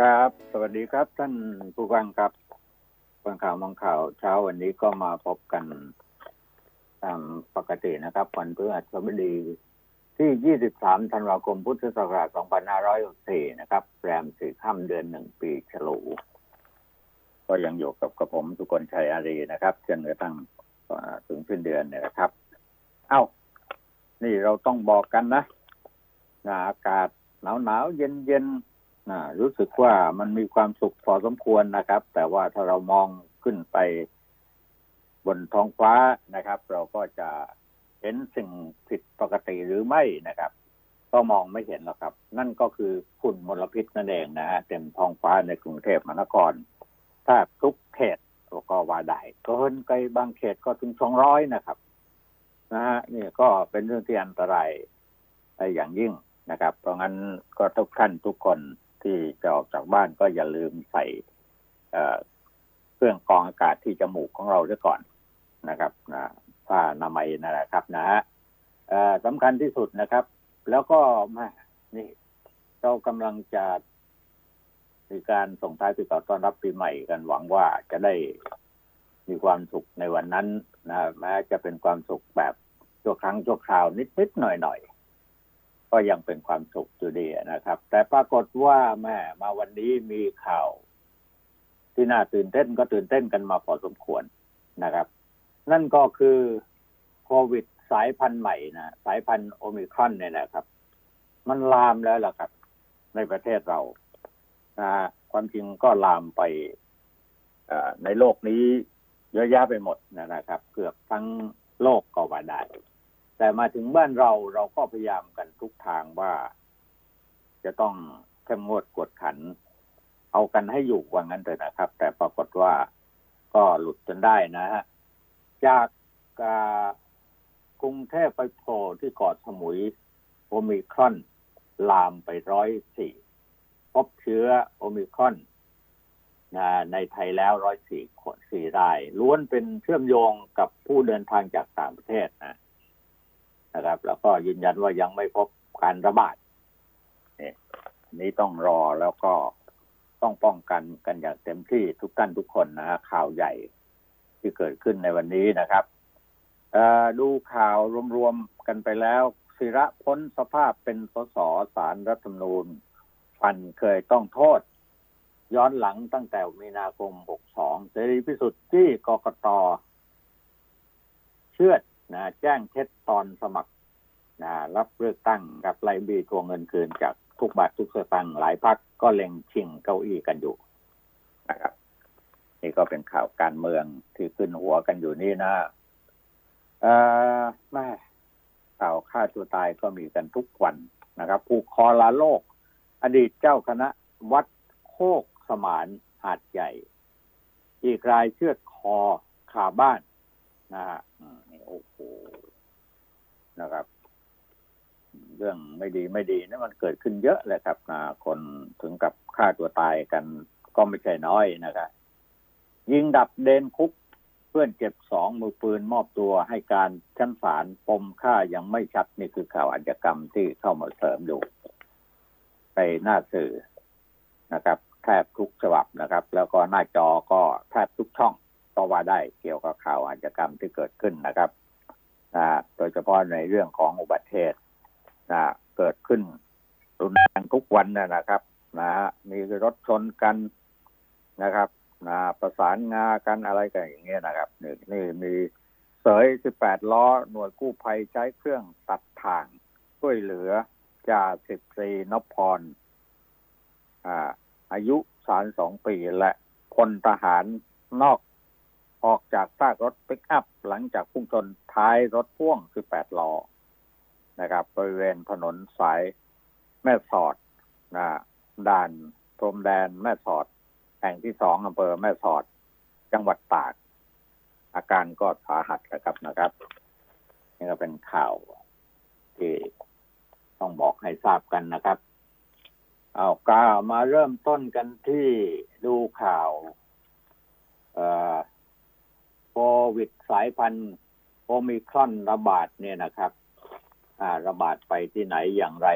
ครับ สวัสดีครับท่านผู้ฟังครับฟังข่าวมองข่าวเช้าวันนี้ก็มาพบกันตามปกตินะครับวันพฤหัสบดีที่ 23 ธันวาคม พุทธศักราช 2564 นะครับแรมสี่ค่ำเดือนหนึ่งปีฉลู ก็ยังอยู่กับกระผมทุกคนชัยอารีนะครับจนกระทั่งถึงสิ้นเดือนเนี่ยนะครับ เอ้า นี่เราต้องบอกกันนะ อากาศหนาวหนาวเย็นเย็น รู้สึกว่ามันมีความสุขพอสมควรนะครับ แต่ว่าถ้าเรามองขึ้นไปบนท้องฟ้านะครับ เราก็จะเห็นสิ่งผิดปกติหรือไม่นะครับ ก็มองไม่เห็นหรอกครับ นั่นก็คือฝุ่นมลพิษนั่นเองนะฮะเต็มท้องฟ้าในกรุงเทพมหานคร ถ้าทุกเขตก็ว่าได้เกินไปบางเขตก็ถึงสองร้อยนะครับนะฮะนี่ก็เป็นเรื่องที่อันตรายอย่างยิ่งนะครับ เพราะงั้นก็ทุกท่านทุกคน ที่จะออกจากบ้านก็อย่าลืมใส่เครื่องกรองอากาศที่จมูกของเราด้วยก่อนนะครับนะผ้านามัยนั่นแหละครับนะฮะสำคัญที่สุดนะครับ แล้วก็มานี่เรากำลังจะมีการส่งท้ายปีเก่าต้อนรับปีใหม่กันหวังว่าจะได้มีความสุขในวันนั้นนะแม้จะเป็นความสุขแบบชั่วครั้งชั่วคราวนิดๆหน่อยๆ ก็ยังเป็นความสุขอยู่ดีนะครับ แต่ปรากฏว่าแม่มาวันนี้มีข่าว ที่น่าตื่นเต้นก็ตื่นเต้นกันมาพอสมควรนะครับ นั่นก็คือโควิดสายพันธุ์ใหม่นะสายพันธุ์โอมิครอนเนี่ยนะครับ มันลามแล้วล่ะครับ ในประเทศเรานะความจริงก็ลามไปในโลกนี้เยอะแยะไปหมดนะครับ เกือบทั้งโลกก็ว่าได้ แต่มาถึงบ้านเราเราก็พยายามกันทุกทางว่า จะต้องเข้มงวดกวดขัน เอากันให้อยู่ว่างั้นเลยนะครับ แต่ปรากฏว่าก็หลุดจนได้นะฮะจากกรุงเทพไปโผล่ที่เกาะสมุยโอมิครอนลามไปร้อยสี่พบเชื้อโอมิครอนในไทยแล้วร้อยสี่คนสี่ราย ล้วนเป็นเชื่อมโยงกับผู้เดินทางจากต่างประเทศนะ นะครับ แล้วก็ยืนยันว่ายังไม่พบการระบาดนี่นี้ต้องรอแล้วก็ต้องป้องกันกันอย่างเต็มที่ทุกท่านทุกคนนะฮะข่าวใหญ่ที่เกิดขึ้นในวันนี้นะครับดูข่าวรวมๆกันไปแล้วศิระพ้นสภาพเป็นสสสารรัฐธรรมนูญพันเคยต้องโทษ ย้อนหลังตั้งแต่มีนาคม 62 เสรีพิสุทธิ์ที่กกตเชื่อ นะแจ้งเท็จตอนสมัครนะรับเลือกตั้งกับไลบีทวงเงินคืนจากทุกบาททุกสตางค์หลายพักก็เล็งชิงเก้าอี้กันอยู่นะครับนี่ก็เป็นข่าวการเมืองที่ขึ้นหัวกันอยู่นี่นะเออแม่ข่าวฆ่าตัวตายก็มีกันทุกวันนะครับ ผูกคอลาโลก อดีตเจ้าคณะวัดโคกสมานหาดใหญ่ อีกรายเชือดคอขาบ้านนะฮะ โอ้โหนะครับ เรื่องไม่ดีไม่ดีนี่มันเกิดขึ้นเยอะเลยครับคนถึงกับฆ่าตัวตายกันก็ไม่ใช่น้อยนะครับยิงดับเดนคุกเพื่อนเจ็บสองมือปืนมอบตัวให้การชั้นศาลปมฆ่ายังไม่ชัดนี่คือข่าวอาชญากรรมที่เข้ามาเสริมอยู่ไปหน้าสื่อนะครับแทบทุกฉบับนะครับ แล้วก็หน้าจอก็แทบทุกช่อง ก็ว่าได้เกี่ยวกับข่าวอาชญากรรมที่เกิดขึ้นนะครับนะโดยเฉพาะในเรื่องของอุบัติเหตุนะเกิดขึ้นรุนแรงทุกวันนะครับนะมีรถชนกันนะครับนะประสานงากันอะไรกันอย่างเงี้ยนะครับนี่นี่มีเสยสิบแปดล้อ หน่วยกู้ภัยใช้เครื่องตัดทาง ช่วยเหลือจ่าสิบสี่นพพรอ่าอายุสามสองปีและพลทหารนอก ออกจากซากรถปิกอัพ หลังจากพุ่งชนท้ายรถพ่วงคือแปดล้อนะครับบริเวณถนนสายแม่สอดนะด่านพรมแดนแม่สอด แห่งที่สองอำเภอแม่สอด จังหวัดตาก อาการก็สาหัสนะครับนะครับ นี่ก็เป็นข่าวที่ต้องบอกให้ทราบกันนะครับ เอากามาเริ่มต้นกันที่ดูข่าว โควิดสายพันธุ์โอมิครอนระบาดเนี่ยนะครับระบาดไปที่ไหนอย่างไร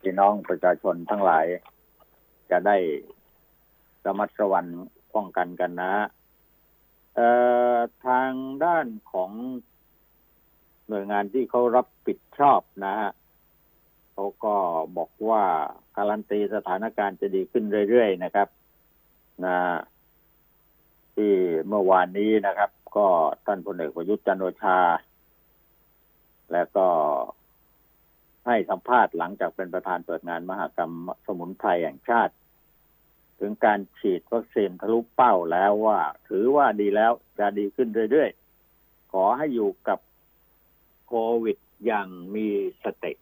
พี่น้องประชาชนทั้งหลาย จะได้ระมัดระวังป้องกันกันนะเอ่อทางด้านของหน่วยงานที่เขารับผิดชอบนะฮะเขาก็บอกว่าการันตีสถานการณ์จะดีขึ้นเรื่อยๆนะครับ นะ ที่เมื่อวานนี้นะครับ ก็ท่านพลเอกประยุทธ์จันโอชา และก็ให้สัมภาษณ์หลังจากเป็นประธานเปิดงานมหกรรมสมุนไพรแห่งชาติ ถึงการฉีดวัคซีนทะลุเป้าแล้วว่า ถือว่าดีแล้วจะดีขึ้นเรื่อยๆ ขอให้อยู่กับโควิดอย่างมีสติ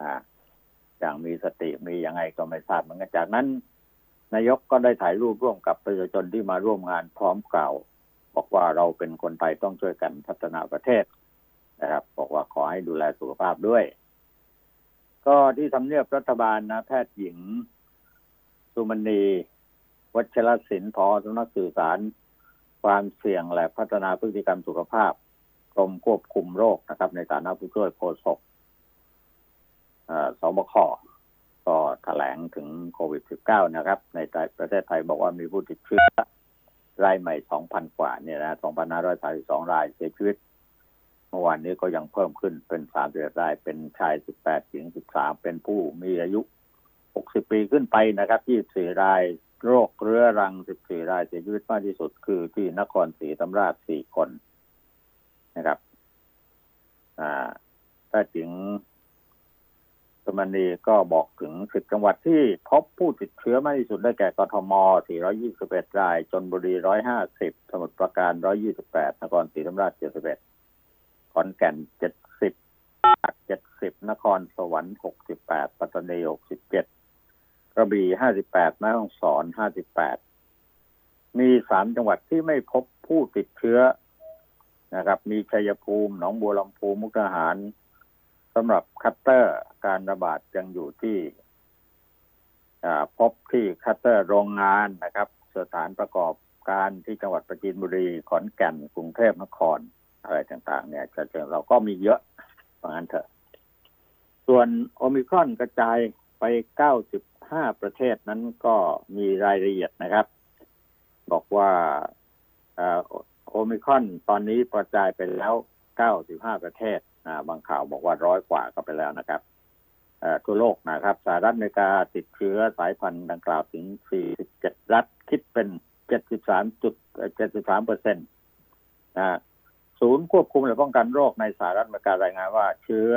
อ่าอย่างมีสติมียังไงก็ไม่ทราบเหมือนกันจากนั้น นายกก็ได้ถ่ายรูปร่วมกับประชาชนที่มาร่วมงานพร้อมกล่าว บอกว่าเราเป็นคนไทยต้องช่วยกันพัฒนาประเทศนะครับ บอกว่าขอให้ดูแลสุขภาพด้วย ก็ที่ทำเนียบรัฐบาลนะแพทย์หญิง สุมณี วัชรศิลป์พอสำนักสื่อสาร ความเสี่ยงและพัฒนาพฤติกรรมสุขภาพกรมควบคุมโรคนะครับ ในฐานะผู้ช่วยโฆษกอ่อสบค ก็แถลงถึงโควิด -19 นะครับ ในประเทศไทยบอกว่ามีผู้ติดเชื้อรายใหม่ 2,000 กว่าเนี่ยนะ2,532 รายเสียชีวิต เมื่อวานนี้ก็ยังเพิ่มขึ้นเป็น31ราย เป็นชาย 18 หญิง 13 เป็นผู้มีอายุ 60 ปีขึ้นไปนะครับ24ราย โรคเรื้อรัง 14 รายเสียชีวิตมากที่สุดคือที่นครศรีธรรมราช 4 คนนะครับ อ่าถ้าถึง สมณีก็บอกถึง 10 จังหวัดที่พบผู้ติดเชื้อมากที่สุดได้แก่กทม 421 รายจนบุรี 150 สมุทรปราการ 128 นครศรีธรรมราช 71 ขอนแก่น 70ตาก70 นครสวรรค์ 68 ปัตตานี 67 กระบี่ 58 แม่ฮ่องสอน 58 มี 3 จังหวัดที่ไม่พบผู้ติดเชื้อนะครับ มีชัยภูมิ หนองบัวลำภู มุกดาหาร สำหรับคลัสเตอร์การระบาดยังอยู่ที่พบที่คลัสเตอร์โรงงานนะครับ สถานประกอบการที่จังหวัดปราจีนบุรีขอนแก่นกรุงเทพนครอะไรต่าง ๆ เนี่ยจะเจอเราก็มีเยอะเพราะงั้นเถอะ ส่วนโอมิครอนกระจายไป 95 ประเทศนั้นก็มีรายละเอียดนะครับ บอกว่าโอมิครอนตอนนี้กระจายไปแล้ว 95 ประเทศ บางข่าวบอกว่าร้อยกว่าก็ไปแล้วนะครับทั่วโลกนะครับสหรัฐอเมริกาติดเชื้อสายพันธุ์ดังกล่าวถึง 47 รัฐคิดเป็น 73.73เปอร์เซ็นต์ศูนย์ควบคุมและป้องกันโรคในสหรัฐอเมริการายงานว่าเชื้อ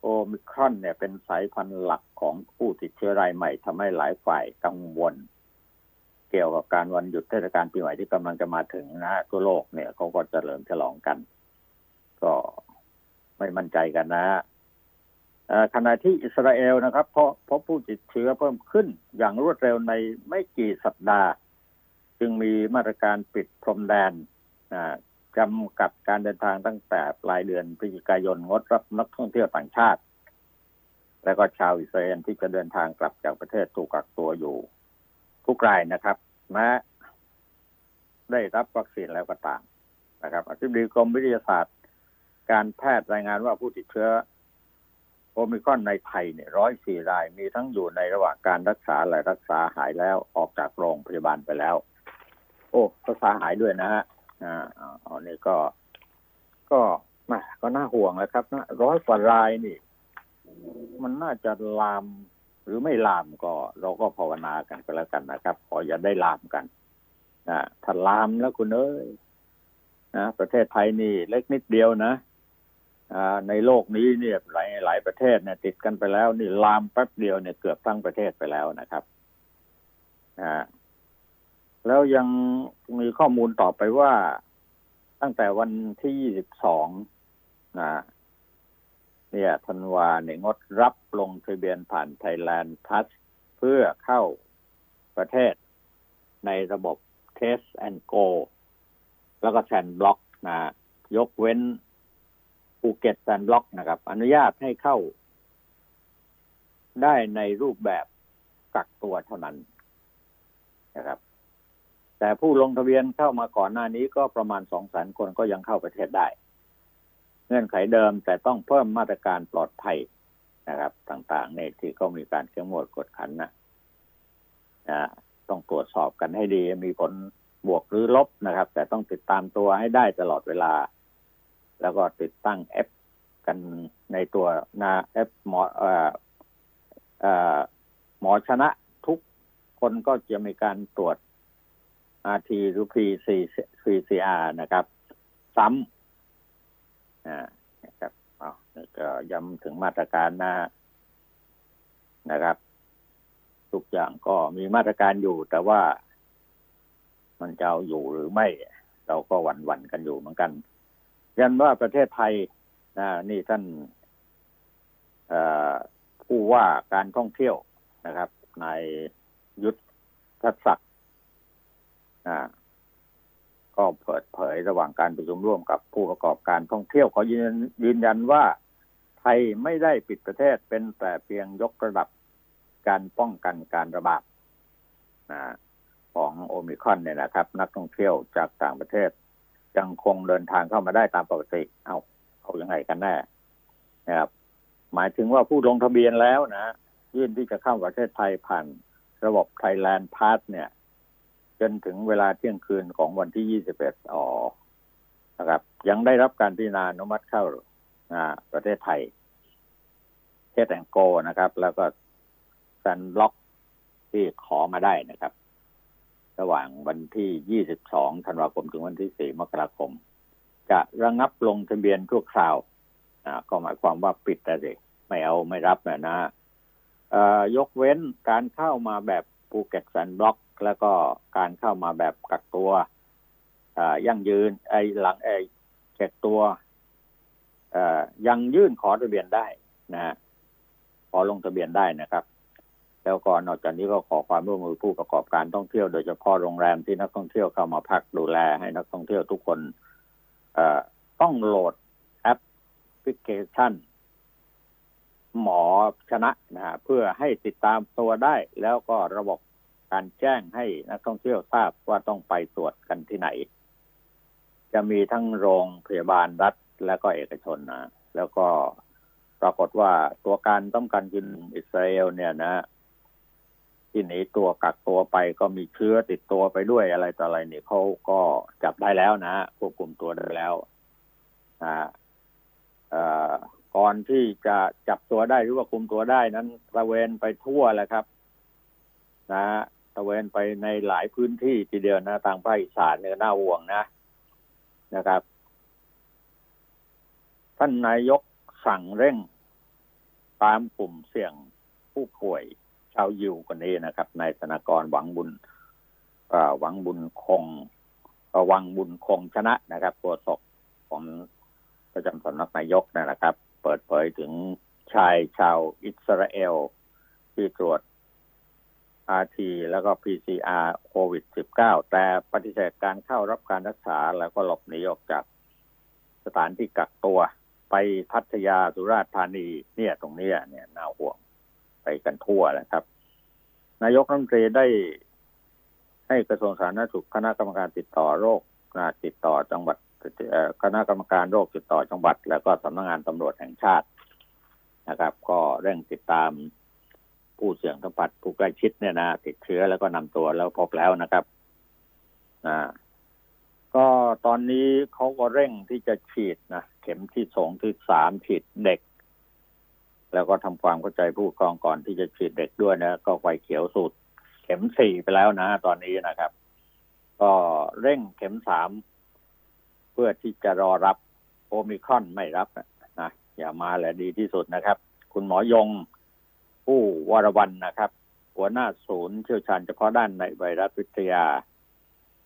โอมิครอนเนี่ยเป็นสายพันธุ์หลักของผู้ติดเชื้อรายใหม่ทำให้หลายฝ่ายกังวล เกี่ยวกับการวันหยุดเทศกาลปีใหม่ที่กำลังจะมาถึงนะทั่วโลกเนี่ยเขาก็จะเริ่มฉลองกัน ก็ ไม่มั่นใจกันนะขณะที่อิสราเอลนะครับเพราะพบผู้ติดเชื้อเพิ่มขึ้นอย่างรวดเร็วในไม่กี่สัปดาห์ จึงมีมาตรการปิดพรมแดนจำกัดการเดินทางตั้งแต่ปลายเดือนพฤศจิกายนงดรับนักท่องเที่ยวต่างชาติ และก็ชาวอิสราเอลที่จะเดินทางกลับจากประเทศถูกกักตัวอยู่ทุกรายนะครับแม้ได้รับวัคซีนแล้วก็ตามนะครับอธิบดีกรมวิทยาศาสตร์ การแพทย์รายงานว่าผู้ติดเชื้อโอมิครอนในไทยเนี่ยร้อยสี่รายมีทั้งอยู่ในระหว่างการรักษาและรักษาหายแล้วออกจากโรงพยาบาลไปแล้ว โอ้รักษาหายด้วยนะฮะอ่าอันนี้ก็ ก็มาก็น่าห่วงแล้วครับนะร้อยกว่ารายนี่ มันน่าจะลาม หรือไม่ลามก็ เราก็ภาวนากันไปแล้วกันนะครับ ขออย่าได้ลามกันนะถ้าลามแล้วคุณเอ้ยนะประเทศไทยนี่เล็กนิดเดียวนะ ในโลกนี้เนี่ยหลายหลายประเทศเนี่ย ติดกันไปแล้วนี่ลามแป๊บเดียวเนี่ยเกือบทั้งประเทศไปแล้วนะครับอ่าแล้วยังมีข้อมูลต่อไปว่าตั้งแต่วันที่ยี่สิบสองนะเนี่ยธันวาเนี่ยงดรับลงทะเบียนผ่าน Thailand Pass เพื่อเข้าประเทศในระบบ Test and Go แล้วก็ Sandbox นะยกเว้น ภูเก็ต Sandbox นะครับ อนุญาตให้เข้า ได้ในรูปแบบกักตัวเท่านั้นนะครับ แต่ผู้ลงทะเบียนเข้ามาก่อนหน้านี้ก็ประมาณสองแสนคนก็ยังเข้าประเทศได้ เงื่อนไขเดิมแต่ต้องเพิ่มมาตรการปลอดภัยนะครับ ต่างๆในที่เขามีการเข้มงวดกดขันนะนะต้องตรวจสอบกันให้ดี มีผลบวกหรือลบนะครับ แต่ต้องติดตามตัวให้ได้ตลอดเวลา แล้วก็ติดตั้งแอปกันในตัวนะแอปหมอหมอชนะทุกคนก็จะมีการตรวจ RT หรือ PCR นะครับ ซ้ำนะครับเอาก็ย้ำถึงมาตรการนะนะครับ ทุกอย่างก็มีมาตรการอยู่ แต่ว่ามันจะเอาอยู่หรือไม่ เราก็หวั่นๆกันอยู่เหมือนกัน ยันว่าประเทศไทยนี่ท่านผู้ว่าการท่องเที่ยวนะครับนายยุทธศักดิ์ก็เปิดเผยระหว่างการประชุมร่วมกับผู้ประกอบการท่องเที่ยวเขายืนยืนยันว่าไทยไม่ได้ปิดประเทศเป็นแต่เพียงยกระดับการป้องกันการระบาดของโอมิครอนเนี่ยนะครับ นักท่องเที่ยวจากต่างประเทศ ยังคงเดินทางเข้ามาได้ตามปกติ เอาเอายังไงกันแน่นะครับ หมายถึงว่าผู้ลงทะเบียนแล้วนะยื่นที่จะเข้าประเทศไทยผ่านระบบ Thailand Pass เนี่ย จนถึงเวลาเที่ยงคืนของวันที่ 21 อ๋อ นะครับ ยังได้รับการพิจารณาอนุมัติเข้าอ่าประเทศไทย Test and Goนะครับ แล้วก็ซันล็อกที่ขอมาได้นะครับ ระหว่างวันที่ 22 ธันวาคม ถึงวันที่ 4 มกราคม จะระงับลงทะเบียนชั่วคราวก็หมายความว่าปิดแต่สิไม่เอาไม่รับนะนะยกเว้นการเข้ามาแบบภูเก็ตแซนด์บล็อก แล้วก็การเข้ามาแบบกักตัวอ่ายั่งยืน ไอหลังไอเจ็ดตัวเอ่อยังยื่นขอทะเบียนได้นะขอลงทะเบียนได้นะครับ แล้วก็นอกจากนี้ก็ขอความร่วมมือผู้ประกอบการท่องเที่ยวโดยเฉพาะโรงแรมที่นักท่องเที่ยวเข้ามาพักดูแลให้นักท่องเที่ยวทุกคนต้องโหลดแอปพลิเคชัน หมอชนะนะฮะเพื่อให้ติดตามตัวได้ แล้วก็ระบบการแจ้งให้นักท่องเที่ยวทราบว่าต้องไปตรวจกันที่ไหน จะมีทั้งโรงพยาบาลรัฐและก็เอกชนนะแล้วก็ปรากฏว่าตัวการต้องการกินอิสราเอลเนี่ยนะ ที่หนีตัวกักตัวไปก็มีเชื้อติดตัวไปด้วยอะไรต่ออะไรนี่เขาก็จับได้แล้วนะควบคุมตัวได้แล้วอ่าก่อนที่จะจับตัวได้หรือว่าคุมตัวได้นั้นตระเวนไปทั่วแหละครับ นะตระเวนไปในหลายพื้นที่ทีเดียวนะทางภาคอีสานเนี่ยน่าห่วงนะนะครับ ท่านนายกสั่งเร่ง ตามกลุ่มเสี่ยงผู้ป่วย ชาวยิวคนนี้นะครับนายธนากรหวังบุญหวังบุญคงหวังบุญคงชนะนะครับตัวศกของประจำสำนักนายกนะครับ เปิดเผยถึงชายชาวอิสราเอล ที่ตรวจ RT แล้วก็ PCR โควิด -19 แต่ปฏิเสธการเข้ารับการรักษาแล้วก็หลบหนีออกจากสถานที่กักตัวไปพัทยาสุราษฎร์ธานีเนี่ยตรงเนี้ยเนี่ยน่าห่วง ไปกันทั่วแล้วครับ นายกรัฐมนตรีได้ให้กระทรวงสาธารณสุขคณะกรรมการติดต่อโรคติดต่อจังหวัดคณะกรรมการโรคติดต่อจังหวัด แล้วก็สำนักงานตำรวจแห่งชาตินะครับ ก็เร่งติดตามผู้เสี่ยงสัมผัสผู้ใกล้ชิดเนี่ยนะติดเชื้อแล้วก็นำตัวแล้วพบแล้วนะครับอ่าก็ตอนนี้เขาก็เร่งที่จะฉีดนะเข็มที่สองที่สามฉีดเด็ก แล้วก็ทำความเข้าใจผู้ปกครองก่อนที่จะฉีดเด็กด้วยนะ ก็ไฟเขียวสูตร เข็มสี่ไปแล้วนะ ตอนนี้นะครับ ก็เร่งเข็มสามเพื่อที่จะรอรับโอมิคอนไม่รับนะอย่ามาแหละดีที่สุดนะครับ คุณหมอยงผู้วรวันนะครับ หัวหน้าศูนย์เชี่ยวชาญเฉพาะด้านในไวรัสวิทยา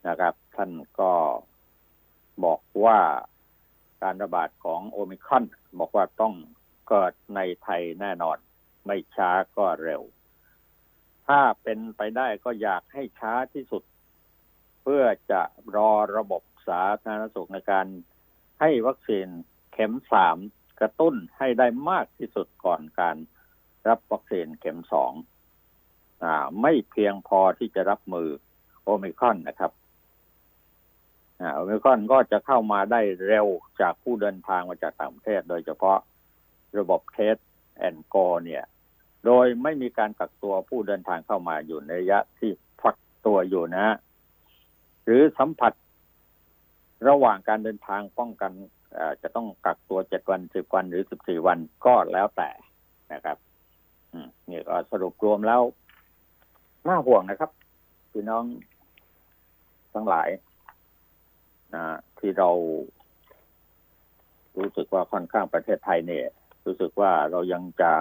นะครับ ท่านก็บอกว่าการระบาดของโอมิคอนบอกว่าต้อง กิดในไทยแน่นอน ไม่ช้าก็เร็ว ถ้าเป็นไปได้ก็อยากให้ช้าที่สุด เพื่อจะรอระบบสาธารณสุขในการให้วัคซีนเข็มสามกระตุ้นให้ได้มากที่สุดก่อนการรับวัคซีนเข็มสองอไม่เพียงพอที่จะรับมือโอมิครอนนะครับอโอมิครอนก็จะเข้ามาได้เร็วจากผู้เดินทางมาจากต่างประเทศโดยเฉพาะ ระบบ Test and Go เนี่ย โดยไม่มีการกักตัวผู้เดินทางเข้ามาอยู่ในระยะที่พักตัวอยู่นะฮะหรือสัมผัสระหว่างการเดินทางป้องกันจะต้องกักตัวเจ็ดวันสิบวันหรือสิบสี่วันก็แล้วแต่นะครับนี่ก็สรุปรวมแล้วน่าห่วงนะครับพี่น้องทั้งหลายนะที่เรารู้สึกว่าค่อนข้างประเทศไทยเนี่ย รู้สึกว่าเรายังจะ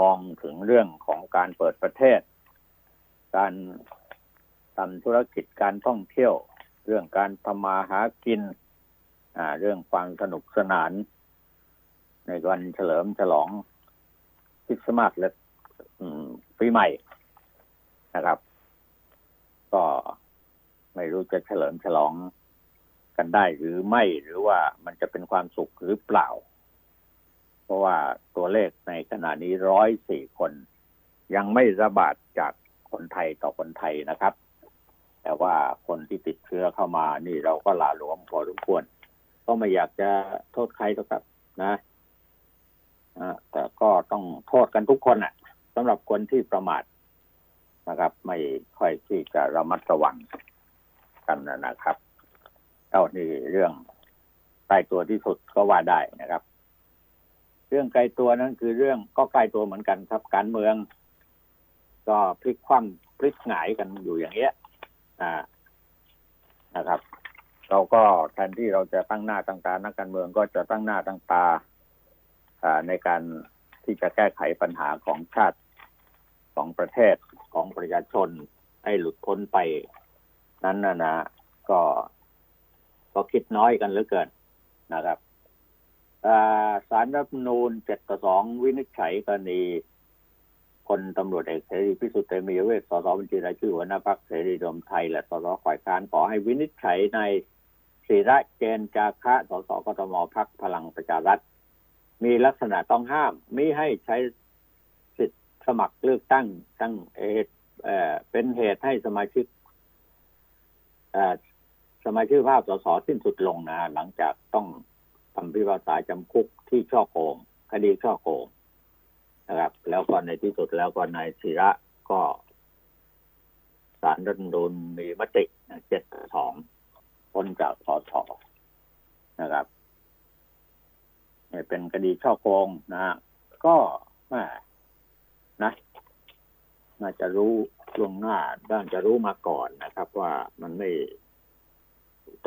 มองถึงเรื่องของการเปิดประเทศ การทำธุรกิจการท่องเที่ยว เรื่องการทำมาหากินเรื่องความสนุกสนาน ในวันเฉลิมฉลองคริสต์มาสและปีใหม่นะครับ ก็ไม่รู้จะเฉลิมฉลองกันได้หรือไม่หรือว่ามันจะเป็นความสุขหรือเปล่า เพราะว่าตัวเลขในขณะนี้ร้อยสี่คน ยังไม่ระบาดจากคนไทยต่อคนไทยนะครับ แต่ว่าคนที่ติดเชื้อเข้ามานี่เราก็หลาหลวมพอสมควร ก็ไม่อยากจะโทษใครหรอกครับนะแต่ก็ต้องโทษกันทุกคนอะสำหรับคนที่ประมาทนะครับ ไม่ค่อยที่จะระมัดระวังกันนะครับเท่านี้เรื่องใกล้ตัวที่สุดก็ว่าได้นะครับ เรื่องไกลตัวนั้นคือเรื่องก็ใกล้ตัวเหมือนกันครับ การเมือง ก็พลิกคว่ำพลิกหงายกันอยู่อย่างเงี้ย อ่านะครับ เราก็แทนที่เราจะตั้งหน้าตั้งตานักการเมืองก็จะตั้งหน้าตั้งตาอ่าในการที่จะแก้ไขปัญหาของชาติของประเทศของประชาชน ให้หลุดพ้นไป นั้นนะนะก็ก็คิดน้อยกันเหลือเกินนะครับ สารรัฐนูญเจ็ดต่อสองวินิจฉัยกรณีคนตำรวจเอกเสรีพิสุทธิ์เตมียเวทสสบัญชีรายชื่อหัวหน้าพรรคเสรีรวมไทย และสสฝ่ายค้านขอให้วินิจฉัยในศิระเจนจาคะสสกทมพรรคพลังประชารัฐ มีลักษณะต้องห้ามมิให้ใช้สิทธิสมัครเลือกตั้งตั้งเหตุเอ่อเป็นเหตุให้สมาชิกสมาชิกภาพสสสิ้นสุดลงนะหลังจากต้อง ทำพิพากษาจำคุกที่ช่อโกงคดีช่อโกงนะครับ แล้วก็ในที่สุดแล้วก็นายศิระก็สารรัฐมนูญมีมติเจ็ดสองพ้นจากสสนะครับเนี่ยเป็นคดีช่อโกงนะฮะก็แม่นะน่าจะรู้ล่วงหน้าด้านจะรู้มาก่อนนะครับ ว่ามันไม่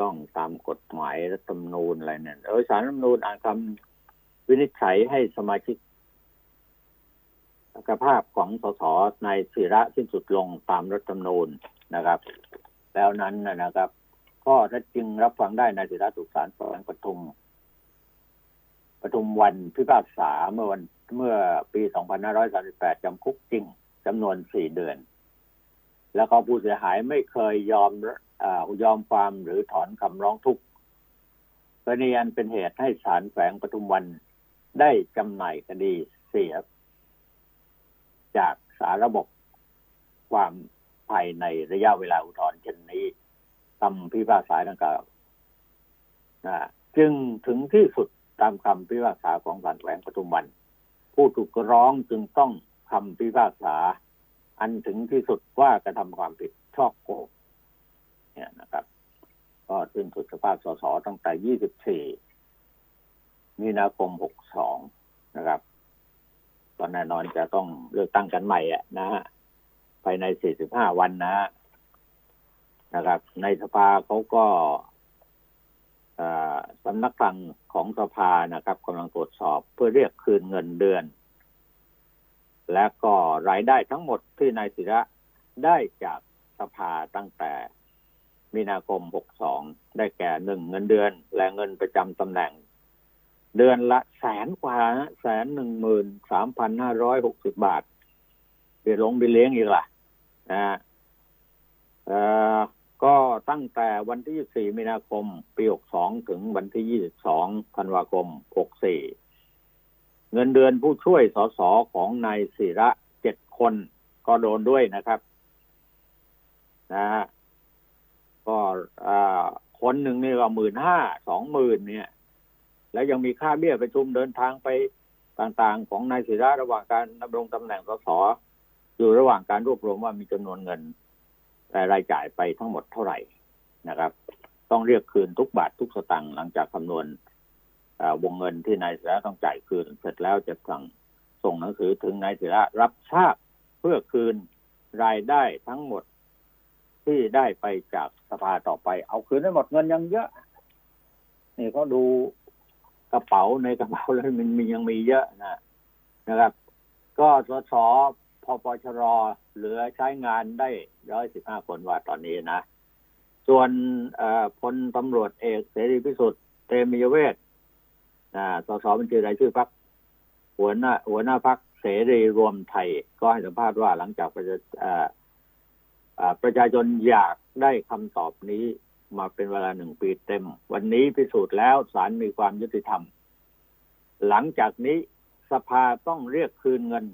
ต้องตามกฎหมายรัฐธรรมนูญอะไรเนี่ยเออสารรัฐธรรมนูญอ่านคำวินิจฉัยให้สมาชิกสภาพของสสในศิระสิ้นสุดลงตามรัฐธรรมนูญนะครับ แล้วนั้นนะครับก็ถ้าจึงรับฟังได้ในศิระถูกศาลแขวงปทุมปทุมวันพิพากษาเมื่อวันเมื่อปี 2538 จำคุกจริงจำนวนสี่เดือน แล้วก็ผู้เสียหายไม่เคยยอม ยอมความหรือถอนคำร้องทุกข์กรณีอันเป็นเหตุให้ศาลแขวงปทุมวันได้จำหน่ายคดีเสีย จากสาระบบความภายในระยะเวลาอุทธรณ์เช่นนี้คำพิพากษาดังกล่าวจึงถึงที่สุดตามคำพิพากษาของศาลแขวงปทุมวัน ผู้ถูกร้องจึงต้องคำพิพากษา อันถึงที่สุดว่ากระทำความผิดชอบโกง เนี่ยนะครับ ก็สิ้นสุดสภาพสสตั้งแต่ 24 มีนาคม 62 นะครับ ก็แน่นอนจะต้องเลือกตั้งกันใหม่อะนะฮะภายใน 45 วันนะนะครับ ในสภาเขาก็สำนักคลังของสภานะครับกำลังตรวจสอบเพื่อเรียกคืนเงินเดือน และก็รายได้ทั้งหมดที่นายศิระได้จากสภาตั้งแต่ มีนาคม 62 ได้แก่หนึ่งเงินเดือน และเงินประจำตำแหน่ง เดือนละแสนกว่าแสนหนึ่งหมื่นสามพันห้าร้อยหกสิบบาทเดี๋ยวลงไปเลี้ยงอีกล่ะนะฮะเออก็ตั้งแต่วันที่ 24 มีนาคม ปี 62 ถึงวันที่ 22 ธันวาคม 64 เงินเดือนผู้ช่วยสสของนายศิระเจ็ดคนก็โดนด้วยนะครับ นะฮะ ก็คนหนึ่งนี่ก็หมื่นห้าสองหมื่นเนี่ย แล้วยังมีค่าเบี้ยประชุมเดินทางไปต่างๆ ของนายศิระระหว่างการดำรงตำแหน่งสสอยู่ระหว่างการรวบรวมว่ามีจำนวนเงินรายจ่ายไปทั้งหมดเท่าไหร่นะครับ ต้องเรียกคืนทุกบาททุกสตางค์หลังจากคำนวณวงเงินที่นายศิระต้องจ่ายคืน เสร็จแล้วจะสั่งส่งหนังสือถึงนายศิระรับทราบเพื่อคืนรายได้ทั้งหมด ที่ได้ไปจากสภาต่อไป เอาคืนได้หมดเงินยังเยอะ นี่เขาดูกระเป๋าในกระเป๋าแล้วมันมียังมีเยอะนะนะครับ ก็สสพปชรเหลือใช้งานได้ร้อยสิบห้าคนว่าตอนนี้นะ ส่วนพลตำรวจเอกเสรีพิสุทธิ์เตมียเวทนะสสบัญชีรายชื่อพักหัวหน้าหัวหน้าพักเสรีรวมไทย ก็ให้สัมภาษณ์ว่าหลังจากประชา ประชาชนอยากได้คำตอบนี้มาเป็นเวลาหนึ่งปีเต็ม วันนี้พิสูจน์แล้วศาลมีความยุติธรรม หลังจากนี้สภาต้องเรียกคืนเงิน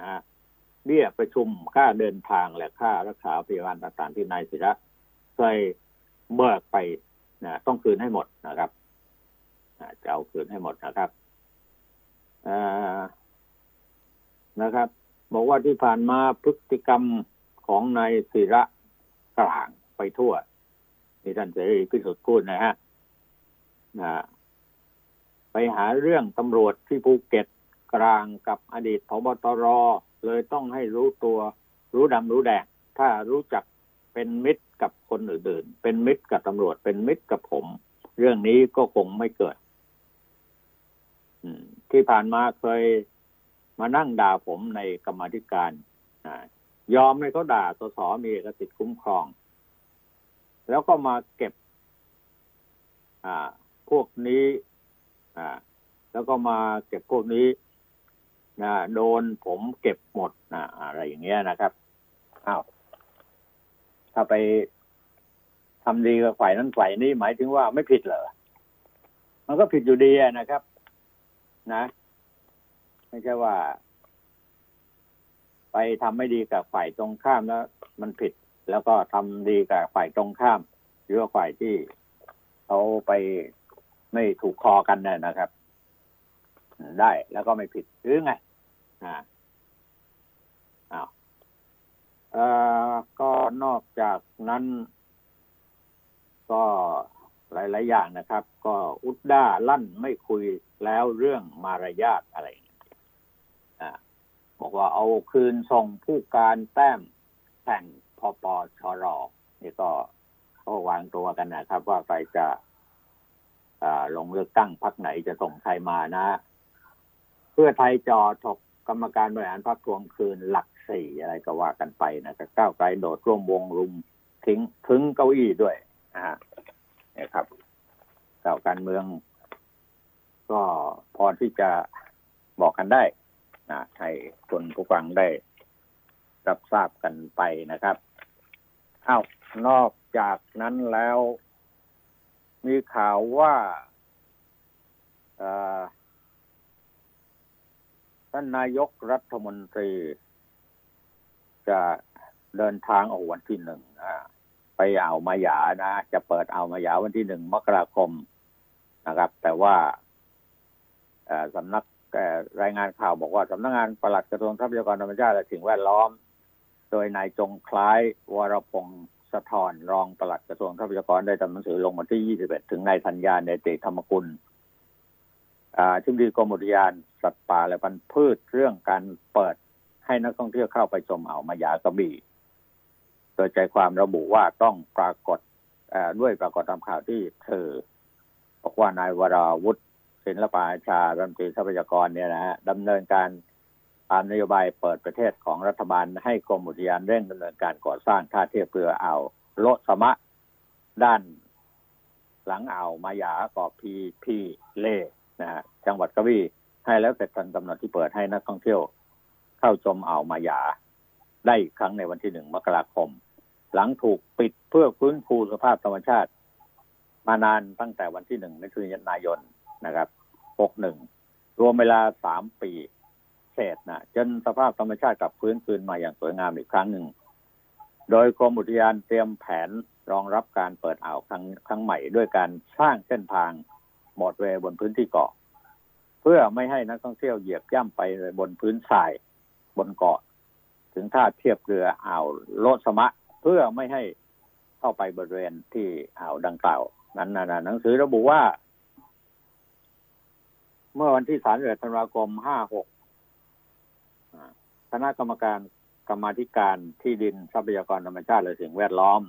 นะเบี้ยประชุมค่าเดินทางและค่ารักษาพยาบาลต่างๆที่นายศิระเคยเบิกไปนะต้องคืนให้หมดนะครับนะจะเอาคืนให้หมดนะครับนะครับ บอกว่าที่ผ่านมาพฤติกรรม ของนายศิระกลางไปทั่วนี่ท่านเสรีพิสุทธิ์พูดนะฮะนะไปหาเรื่องตำรวจที่ภูเก็ตกลางกับอดีตพบตรเลยต้องให้รู้ตัวรู้ดำรู้แดงถ้ารู้จักเป็นมิตรกับคนอื่นๆ เป็นมิตรกับตำรวจ เป็นมิตรกับผม เรื่องนี้ก็คงไม่เกิดที่ผ่านมาเคยมานั่งด่าผมในกรรมธิการ ยอมให้เขาด่าสสมีเอกสิทธิ์คุ้มครอง แล้วก็มาเก็บ อ่า พวกนี้ อ่า แล้วก็มาเก็บพวกนี้นะโดนผมเก็บหมดนะอะไรอย่างเงี้ยนะครับอ้าวถ้าไปทำดีกับฝ่ายนั้นฝ่ายนี้หมายถึงว่าไม่ผิดเหรอมันก็ผิดอยู่ดีนะครับ นะ ไม่ใช่ว่า ไปทำไม่ดีกับฝ่ายตรงข้ามแล้ว มันผิด แล้วก็ทำดีกับฝ่ายตรงข้ามหรือว่าฝ่ายที่เขาไปไม่ถูกคอกันเนี่ยนะครับ ได้แล้วก็ไม่ผิดหรือไง อ่าอ้าวเอ่อก็นอกจากนั้น ก็หลาย ๆ อย่างนะครับ ก็อุดด้าลั่นไม่คุยแล้วเรื่องมารยาทอะไรอย่างเงี้ยอ่า บอกว่าเอาคืนส่งผู้การแต้มแข่งพอปชรอนี่ก็เขาวางตัวกันนะครับ ว่าใครจะลงเลือกตั้งพักไหนจะส่งใครมานะ เพื่อไทยจอถกกรรมการบริหารพรรคทวงคืนหลักสี่อะไรก็ว่ากันไปนะครับก้าวไกลโดดร่วมวงรุมทิ้งถึงเก้าอี้ด้วยนะฮะนี่ครับข่าวการเมือง ก็พอที่จะบอกกันได้ นะให้คนผู้ฟังได้รับทราบกันไปนะครับอ้าวนอกจากนั้นแล้ว มีข่าวว่าท่านนายกรัฐมนตรี จะเดินทางออกวันที่หนึ่งไปอ่าวมาหยานะ จะเปิดอ่าวมาหยาวันที่หนึ่งมกราคมนะครับ แต่ว่าสำนัก เอ่รายงานข่าวบอกว่าสำนักงานปลัดกระทรวงทรัพยากรธรรมชาติและสิ่งแวดล้อม โดยนายจงคล้ายวรพงศ์สะทอนรองปลัดกระทรวงทรัพยากรได้ทำหนังสือลงวันที่ 21 ถึงนายธัญญาเนติธรรมกุลอ่าทิบดีกรมอุทยานสัตว์ป่าและพันธุ์พืชเรื่องการเปิดให้นักท่องเที่ยวเข้าไปชมอ่าวมายากระบี่โดยใจความระบุว่าต้องปรากฏด้วยปรากฏตามข่าวที่เธอบอกว่านายวราวุฒิ ศิลปาชารัฐมนตรีทรัพยากรเนี่ยนะฮะดำเนินการตามนโยบายเปิดประเทศของรัฐบาลให้กรมอุทยานเร่งดำเนินการก่อสร้างท่าเทียบเรืออ่าวโลสมะ ด้านหลังอ่าวมายาเกาะพีพีเล่นะฮะจังหวัดกระบี่ให้แล้วเสร็จทันกำหนดที่เปิดให้นักท่องเที่ยว เข้าชมอ่าวมายา ได้อีกครั้งในวันที่หนึ่งมกราคม หลังถูกปิดเพื่อฟื้นฟูสภาพธรรมชาติ มานานตั้งแต่วันที่หนึ่งมิถุนายนนะครับ หกหนึ่งรวมเวลาสามปีเศษนะจนสภาพธรรมชาติกลับฟื้นคืนมาอย่างสวยงามอีกครั้งหนึ่ง โดยกรมอุทยานเตรียมแผนรองรับการเปิดอ่าวครั้งครั้งใหม่ด้วยการสร้างเส้นทางหมดเวย์บนพื้นที่เกาะ เพื่อไม่ให้นักท่องเที่ยวเหยียบย่ำไปบนพื้นทรายบนเกาะ ถึงท่าเทียบเรืออ่าวโลสมะ เพื่อไม่ให้เข้าไปบริเวณที่อ่าวดังกล่าว นั้นนะหนังสือระบุว่า เมื่อวันที่สามเดือนธันวาคมห้าหกคณะกรรมการกรรมาธิการที่ดินทรัพยากรธรรมชาติและสิ่งแวดล้อม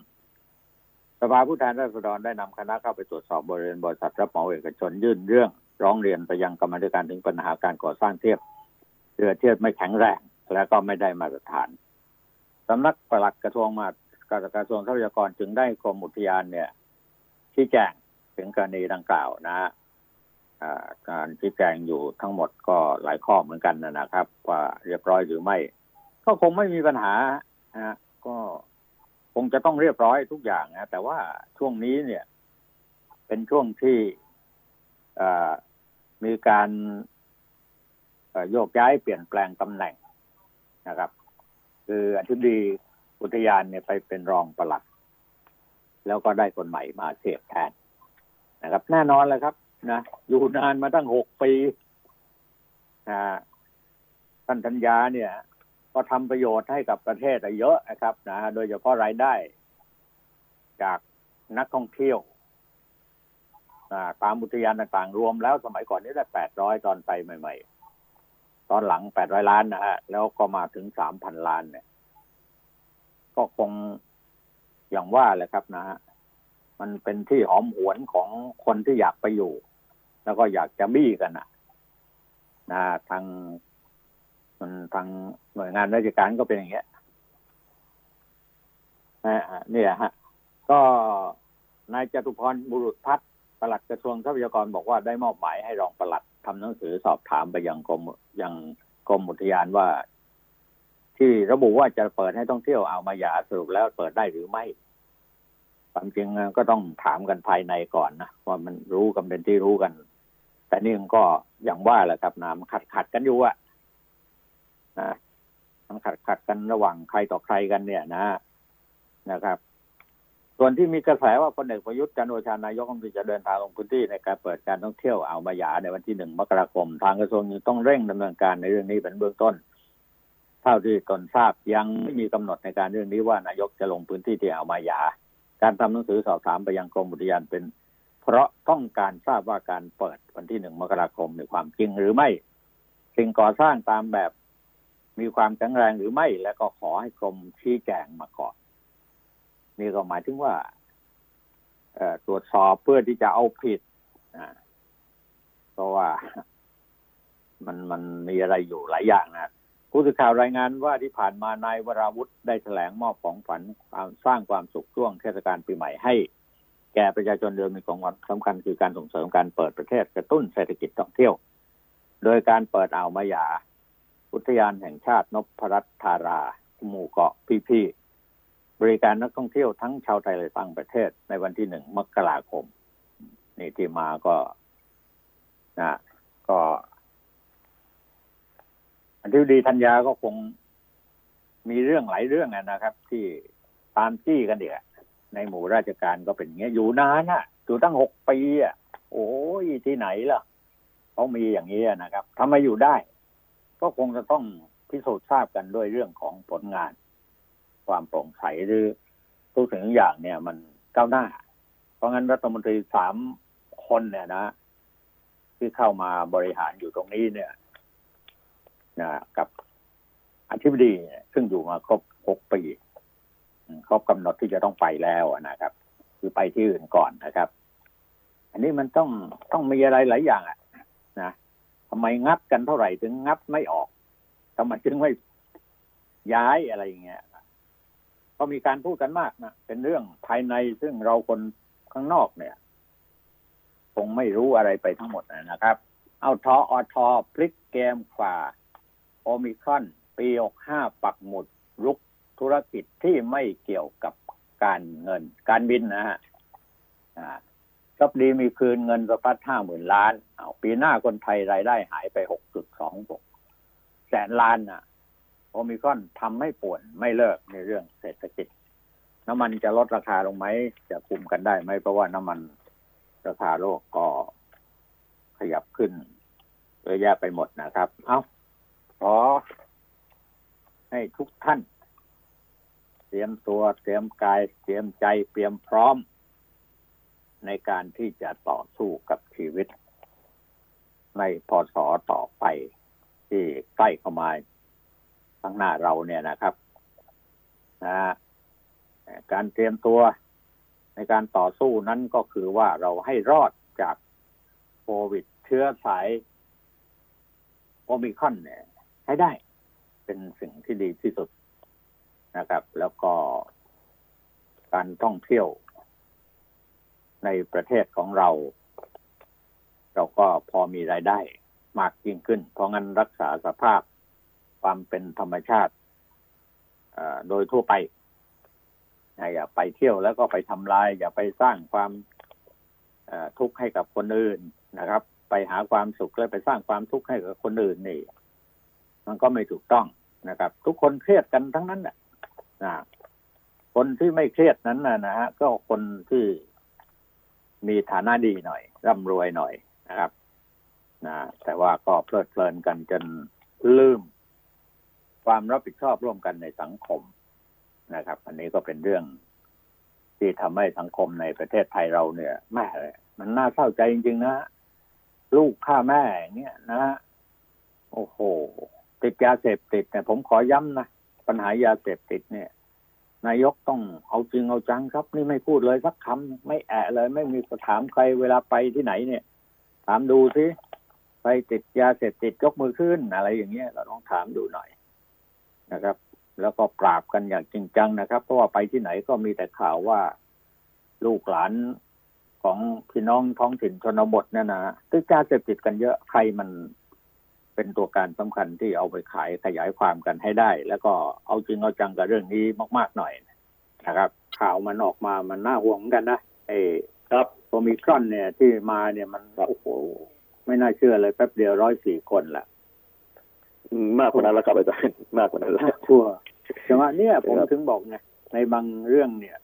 สภาผู้แทนราษฎรได้นำคณะเข้าไปตรวจสอบบริเวณบริษัทรับเหมาเอกชนยื่นเรื่อง ร้องเรียนไปยังกรรมธิการถึงปัญหาการก่อสร้างเทียบเรือเทียบไม่แข็งแรงและก็ไม่ได้มาตรฐานสำนักปลัดกระทรวงมากระทรวงทรัพยากรจึงได้กรมอุทยานเนี่ยชี้แจงถึงกรณีดังกล่าวนะ การชี้แจงอยู่ทั้งหมดก็หลายข้อเหมือนกันนะครับ ว่าเรียบร้อยหรือไม่ ก็คงไม่มีปัญหานะก็คงจะต้องเรียบร้อยทุกอย่างนะแต่ว่าช่วงนี้เนี่ย เป็นช่วงที่มีการโยกย้ายเปลี่ยนแปลงตำแหน่งนะครับ คืออธิบดีอุทยานเนี่ยไปเป็นรองปลัด แล้วก็ได้คนใหม่มาเสียบแทนนะครับ แน่นอนแล้วครับ นะอยู่นานมาตั้งหกปีนะท่านธัญญาเนี่ย ก็ทำประโยชน์ให้กับประเทศเยอะนะครับนะโดยเฉพาะรายได้ จากนักท่องเที่ยวตามอุทยานต่างๆรวมแล้วสมัยก่อนนี้ได้แปดร้อยตอนไปใหม่ ๆ ตอนหลังแปดร้อยล้านนะฮะแล้วก็มาถึงสามพันล้านเนี่ย ก็คงอย่างว่าแหละครับนะฮะมันเป็นที่หอมหวนของคนที่อยากไปอยู่ แล้วก็อยากจะบี้กันนะนะทางมันทางหน่วยงานราชการก็เป็นอย่างเงี้ยนี่ยฮะ ก็นายจตุพรบุรุษพัฒน์ปลัดกระทรวงทรัพยากรบอกว่าได้มอบหมายให้รองปลัดทำหนังสือสอบถามไปยังกรมยังกรมอุทยานว่า ที่ระบุว่าจะเปิดให้ท่องเที่ยวเอามาหยาสรุปแล้วเปิดได้หรือไม่ความจริงก็ต้องถามกันภายในก่อนนะว่ามันรู้กันเป็นที่รู้กัน แต่นี่มันก็อย่างว่าแหละครับน้ำขัดขัดกันอยู่อะนะมันขัดขัดกันระหว่างใครต่อใครกันเนี่ยนะนะครับ ส่วนที่มีกระแสว่าพลเอกประยุทธ์จันโอชานายกรัฐมนตรีจะเดินทางลงพื้นที่ในการเปิดการท่องเที่ยวอ่าวมายาในวันที่หนึ่งมกราคม ทางกระทรวงยังต้องเร่งดำเนินการในเรื่องนี้เป็นเบื้องต้น เท่าที่ตนทราบยังไม่มีกำหนดในการเรื่องนี้ว่านายกจะลงพื้นที่ที่อ่าวมายา การทำหนังสือสอบถามไปยังกรมอุทยานเป็น เพราะต้องการทราบว่าการเปิดวันที่หนึ่งมกราคมมีความจริงหรือไม่สิ่งก่อสร้างตามแบบมีความแข็งแรงหรือไม่ แล้วก็ขอให้กรมชี้แจงมาก่อนนี่ก็หมายถึงว่าตรวจสอบเพื่อที่จะเอาผิดเพราะว่ามันมันมีอะไรอยู่หลายอย่างนะผู้สื่อข่าวรายงานว่าที่ผ่านมานายวราวุธได้แถลงมอบของฝันสร้างความสุขช่วงเทศกาลปีใหม่ให้ แก่ประชาชนเดิมมีของวันสำคัญคือการส่งเสริมการเปิดประเทศกระตุ้นเศรษฐกิจท่องเที่ยว โดยการเปิดอ่าวมายา อุทยานแห่งชาตินพรัตธารา หมู่เกาะพี่พี่บริการนักท่องเที่ยวทั้งชาวไทยและต่างประเทศในวันที่หนึ่งมกราคม นี่ที่มาก็นะก็อันที่ดีธัญญาก็คงมีเรื่องหลายเรื่องนะครับ ที่ตามจี้กันเดีย ในหมู่ราชการก็เป็นเงี้ยอยู่นานอะอยู่ตั้งหกปีอะโอ้ยที่ไหนล่ะเขามีอย่างนี้นะครับทำไมอยู่ได้ ก็คงจะต้องพิสูจน์ทราบกันด้วยเรื่องของผลงาน ความโปร่งใสหรือทุกสิ่งทุกอย่างเนี่ย มันก้าวหน้า เพราะงั้นรัฐมนตรีสามคนเนี่ยนะ ที่เข้ามาบริหารอยู่ตรงนี้เนี่ยนะกับอธิบดีซึ่งอยู่มาครบหกปี ครบกำหนดที่จะต้องไปแล้วนะครับ คือไปที่อื่นก่อนนะครับ อันนี้มันต้องต้องมีอะไรหลายอย่างอะนะทำไมงับกันเท่าไหร่ถึงงับไม่ออกทำไมถึงไม่ย้ายอะไรอย่างเงี้ยก็มีการพูดกันมากนะเป็นเรื่องภายในซึ่งเราคนข้างนอกเนี่ยคงไม่รู้อะไรไปทั้งหมดนะครับ เอาทออทอพลิกเกมฝ่าโอมิครอน ปีหกห้าปักหมุดรุก ธุรกิจที่ไม่เกี่ยวกับการเงิน การบินนะฮะก็ดีมีคืนเงินสะพัดห้าหมื่นล้านเอาปีหน้าคนไทยรายได้หายไปหกจุดสองหกแสนล้านนะโอมิคอนทำให้ป่วนไม่เลิกในเรื่องเศรษฐกิจ น้ำมันจะลดราคาลงไหม จะคุมกันได้ไหม เพราะว่าน้ำมันราคาโลกก็ขยับขึ้นเยอะแยะไปหมดนะครับ เอาขอให้ทุกท่าน รียมตัวเตรียมกายเตรียมใจเตรียมพร้อม ในการที่จะต่อสู้กับชีวิต ในพศต่อไปที่ใกล้เข้ามาข้างหน้าเราเนี่ยนะครับนะการเตรียมตัวในการต่อสู้นั้นก็คือว่าเราให้รอดจากโควิดเชื้อสายโอมิคอนเนี่ยให้ได้ เป็นสิ่งที่ดีที่สุด นะครับ แล้วก็การท่องเที่ยวในประเทศของเรา เราก็พอมีรายได้มากยิ่งขึ้น เพราะงั้นรักษาสภาพความเป็นธรรมชาติโดยทั่วไป อย่าไปเที่ยวแล้วก็ไปทำลาย อย่าไปสร้างความทุกข์ให้กับคนอื่นนะครับ ไปหาความสุขแล้วไปสร้างความทุกข์ให้กับคนอื่นนี่ มันก็ไม่ถูกต้องนะครับ ทุกคนเครียดกันทั้งนั้นแหละ นะคนที่ไม่เครียดนั้นนะนะฮะก็คนที่มีฐานะดีหน่อย ร่ำรวยหน่อยนะครับนะแต่ว่าก็เพลิดเพลินกันจนลืม ความรับผิดชอบร่วมกันในสังคมนะครับ อันนี้ก็เป็นเรื่องที่ทำให้สังคมในประเทศไทยเราเนี่ยแม่มันน่าเศร้าใจจริงๆนะลูกฆ่าแม่อย่างเงี้ยนะฮะโอ้โหติดยาเสพติดเนี่ยผมขอย้ำนะ ปัญหายาเสพติดเนี่ย นายกต้องเอาจริงเอาจังครับ นี่ไม่พูดเลยสักคำไม่แอะเลย ไม่มีถามใครเวลาไปที่ไหนเนี่ย ถามดูสิใครติดยาเสพติดยกมือขึ้นอะไรอย่างเงี้ยเราต้องถามดูหน่อยนะครับ แล้วก็ปราบกันอย่างจริงจังนะครับ เพราะว่าไปที่ไหนก็มีแต่ข่าวว่าลูกหลานของพี่น้องท้องถิ่นชนบทเนี่ยนะติดยาเสพติดกันเยอะใครมัน เป็นตัวการสำคัญที่เอาไปขายขยายความกันให้ได้ แล้วก็เอาจริงเอาจังกับเรื่องนี้มากๆหน่อยนะครับ ข่าวมันออกมามันน่าห่วงเหมือนกันนะไอ้ครับโอมิครอนเนี่ยที่มาเนี่ยมันโอ้โหไม่น่าเชื่อเลยแป๊บเดียวร้อยสี่คนละอืมมากกว่านั้นแล้วครับอาจารย์มากกว่านั้นแล้วทั่วจังหวะเนี่ยผมครับถึงบอกไงในบางเรื่องเนี่ย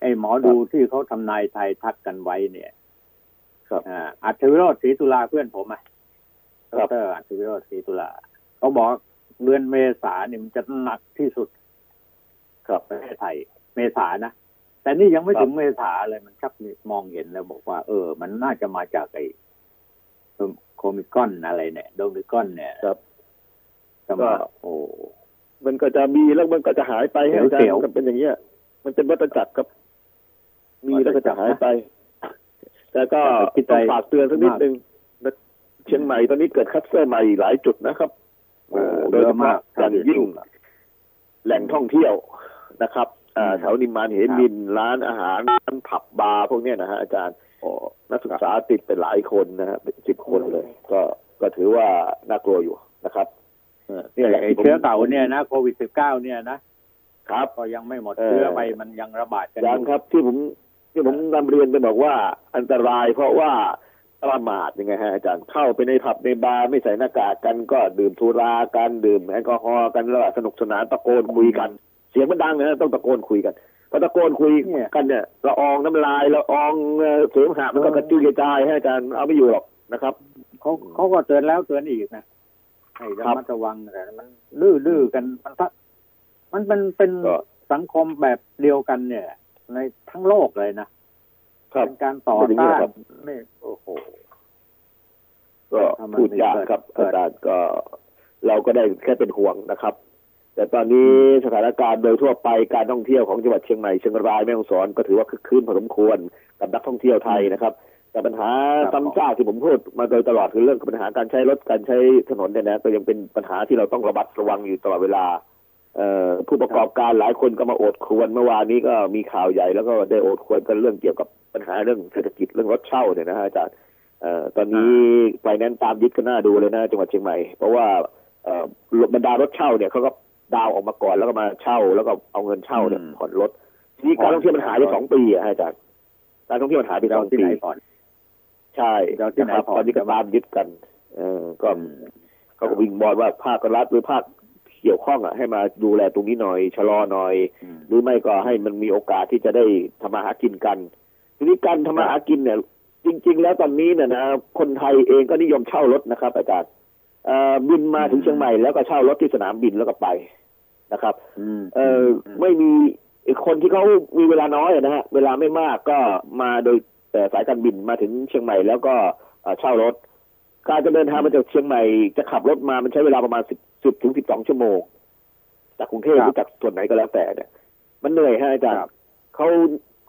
ไอ้หมอดูที่เขาทำนายไทายทักกันไว้เนี่ย ครับอ่าอัจฉริยะศรีตุลาเพื่อนผมอะค ดรับรอัจฉริยะศรีตุลาเขาบอกเดือนเมษาเนี่ยมันจะหนักที่สุดครับประเทศไทย เมษานะแต่นี่ยังไม่ครับถึงเมษาเลยมันชักมองเห็นแล้วบอกว่า เออ มันน่าจะมาจากไอ้โคมิคอนอะไรเนี่ยโดมิคอนเนี่ยครับจะมาก็โอ้มันก็จะมีแล้วมันก็จะหายไปให้อาจารเสีย์ยวๆมันเป็นอย่างเงี้ย มันเป็นวัฏจักรครับ มีแล้วก็จะหายไปแต่ก็คิดใจต้องฝากเตือนสักนิดนึงนะ เชียงใหม่ตอนนี้เกิดคัสเตอร์ใหม่หลายจุดนะครับโอ้โดยเยเฉอะมากพาะอย่างยิ่งแหล่งท่องเที่ยวนะครับอ่าอืมแถวนิมมานเหมินร้านอาหารร้านผับบาร์พวกเนี้ยนะฮะอาจารย์นักศึกษาติดไปหลายคนนะฮะเป็นสิบคนเลย ก็ก็ถือว่าน่ากลัวอยู่นะครับเออเนี่ยไอ้ผมเชื้อเก่าเนี่ยนะโควิดสิบเก้าเนี่ยนะครับก็ยังไม่หมดเออเชื้อไปมันยังระบาดกันอยังยู่ครับ ที่ผมที่ผมนำเรียนไปบอกว่าอันตรายเพราะว่า ประมาทยังไงฮะอาจารย์เข้าไปในผับในบาร์ไม่ใส่หน้ากากกันก็ดื่มสุรากันดื่มแอลกอฮอล์กันแล้วสนุกสนานตะโกนคุยกัน เสียงมันดังนะต้องตะโกนคุยกันพอตะโกนคุยกันเนี่ยละอองน้ำลายละอองเอ่อเสมหะมันก็กระจุยกระจายให้อาจารย์เอาไม่อยู่หรอกนะครับเขาเขาก็เตือนแล้วเตือนอีกนะให้ระครับมัดระวังแต่มันดื้อดื้อกันมันทัมันเป็นเป็นก็สังคมแบบเดียวกันเนี่ย ในทั้งโลกเลยนะครับ เป็นการต่อเป็นอย่างนี้ต้านครับไม่โอ้โหก็ถ้ามันพูดยากเกิดครับเกิดอาจารย์ก็ เราก็ได้แค่เป็นห่วงนะครับ แต่ตอนนี้สถานการณ์โดยทั่วไปการท่องเที่ยวของจังหวัดเชียงใหม่เชียงรายแม่ฮ่องสอนก็ถือว่าคึกคืนพอสมควรกับนักท่องเที่ยวไทยนะครับ แต่ปัญหาครับซ้ำซากที่ผมพูดมาโดยตลอดคือเรื่องปัญหาการใช้รถการใช้ถนนเนี่ยนะก็ยังเป็นปัญหาที่เราต้องระมัดระวังอยู่ตลอดเวลาเอ่อ ผู้ประกอบการหลายคนก็มาโอดครวรเมื่อวานนี้ก็มีข่าวใหญ่แล้วก็ได้โอดครวรกันเรื่องเกี่ยวกับปัญหาเรื่องเศรษฐกิจเรื่องรถเช่าเนี่ยนะฮะอาจารย์เอ่อตอนนี้ไฟแนนซ์ตามยึดกันหน้าดูเลยนะจังหวัดเชียงใหม่ เพราะว่าเอ่อบรรดารถเช่าเนี่ยเขาก็ดาวน์ออกมาก่อนแล้วก็มาเช่า แล้วก็เอาเงินเช่าเนี่ยอืมผ่อนรถทีนี้การท่องเที่ยวมันหายไปสองปีอะฮะอาจารย์การท่องเที่ยวมันหายไปสเราองที่ปีไหนก่อนใช่เราที่ไหนนะครับผ่อนตอนนี้ก็ตามยึดกัน เออก็เขาก็วิงบอลว่าภาครัฐหรือภาค เกี่ยวข้องอะให้มาดูแลตรงนี้หน่อยชะลอหน่อยอืมหรือไม่ก็ให้มันมีโอกาสที่จะได้ทำมาหากินกัน ทีนี้การทำมาหากินเนี่ยจจริง ๆ แล้วตอนนี้เนี่ยนะคนไทยเองก็นิยมเช่ารถนะครับ อาจารย์เอ่อบินมาถึงเชียงใหม่แล้วก็เช่ารถที่สนามบินแล้วก็ไปนะครับอืมเออไม่มีคนที่เขามีเวลาน้อยอะนะฮะเวลาไม่มากก็มาโดยแต่สายการบินมาถึงเชียงใหม่แล้วก็เอ่อเช่ารถ การจะเดินทางมาจากเชียงใหม่จะขับรถมามันใช้เวลาประมาณสิบ สิบถึงสิบสองชั่วโมงจากกรุงเทพหรือจากส่วนไหนก็แล้วแต่เนี่ย มันเหนื่อยฮะอาจารย์เขา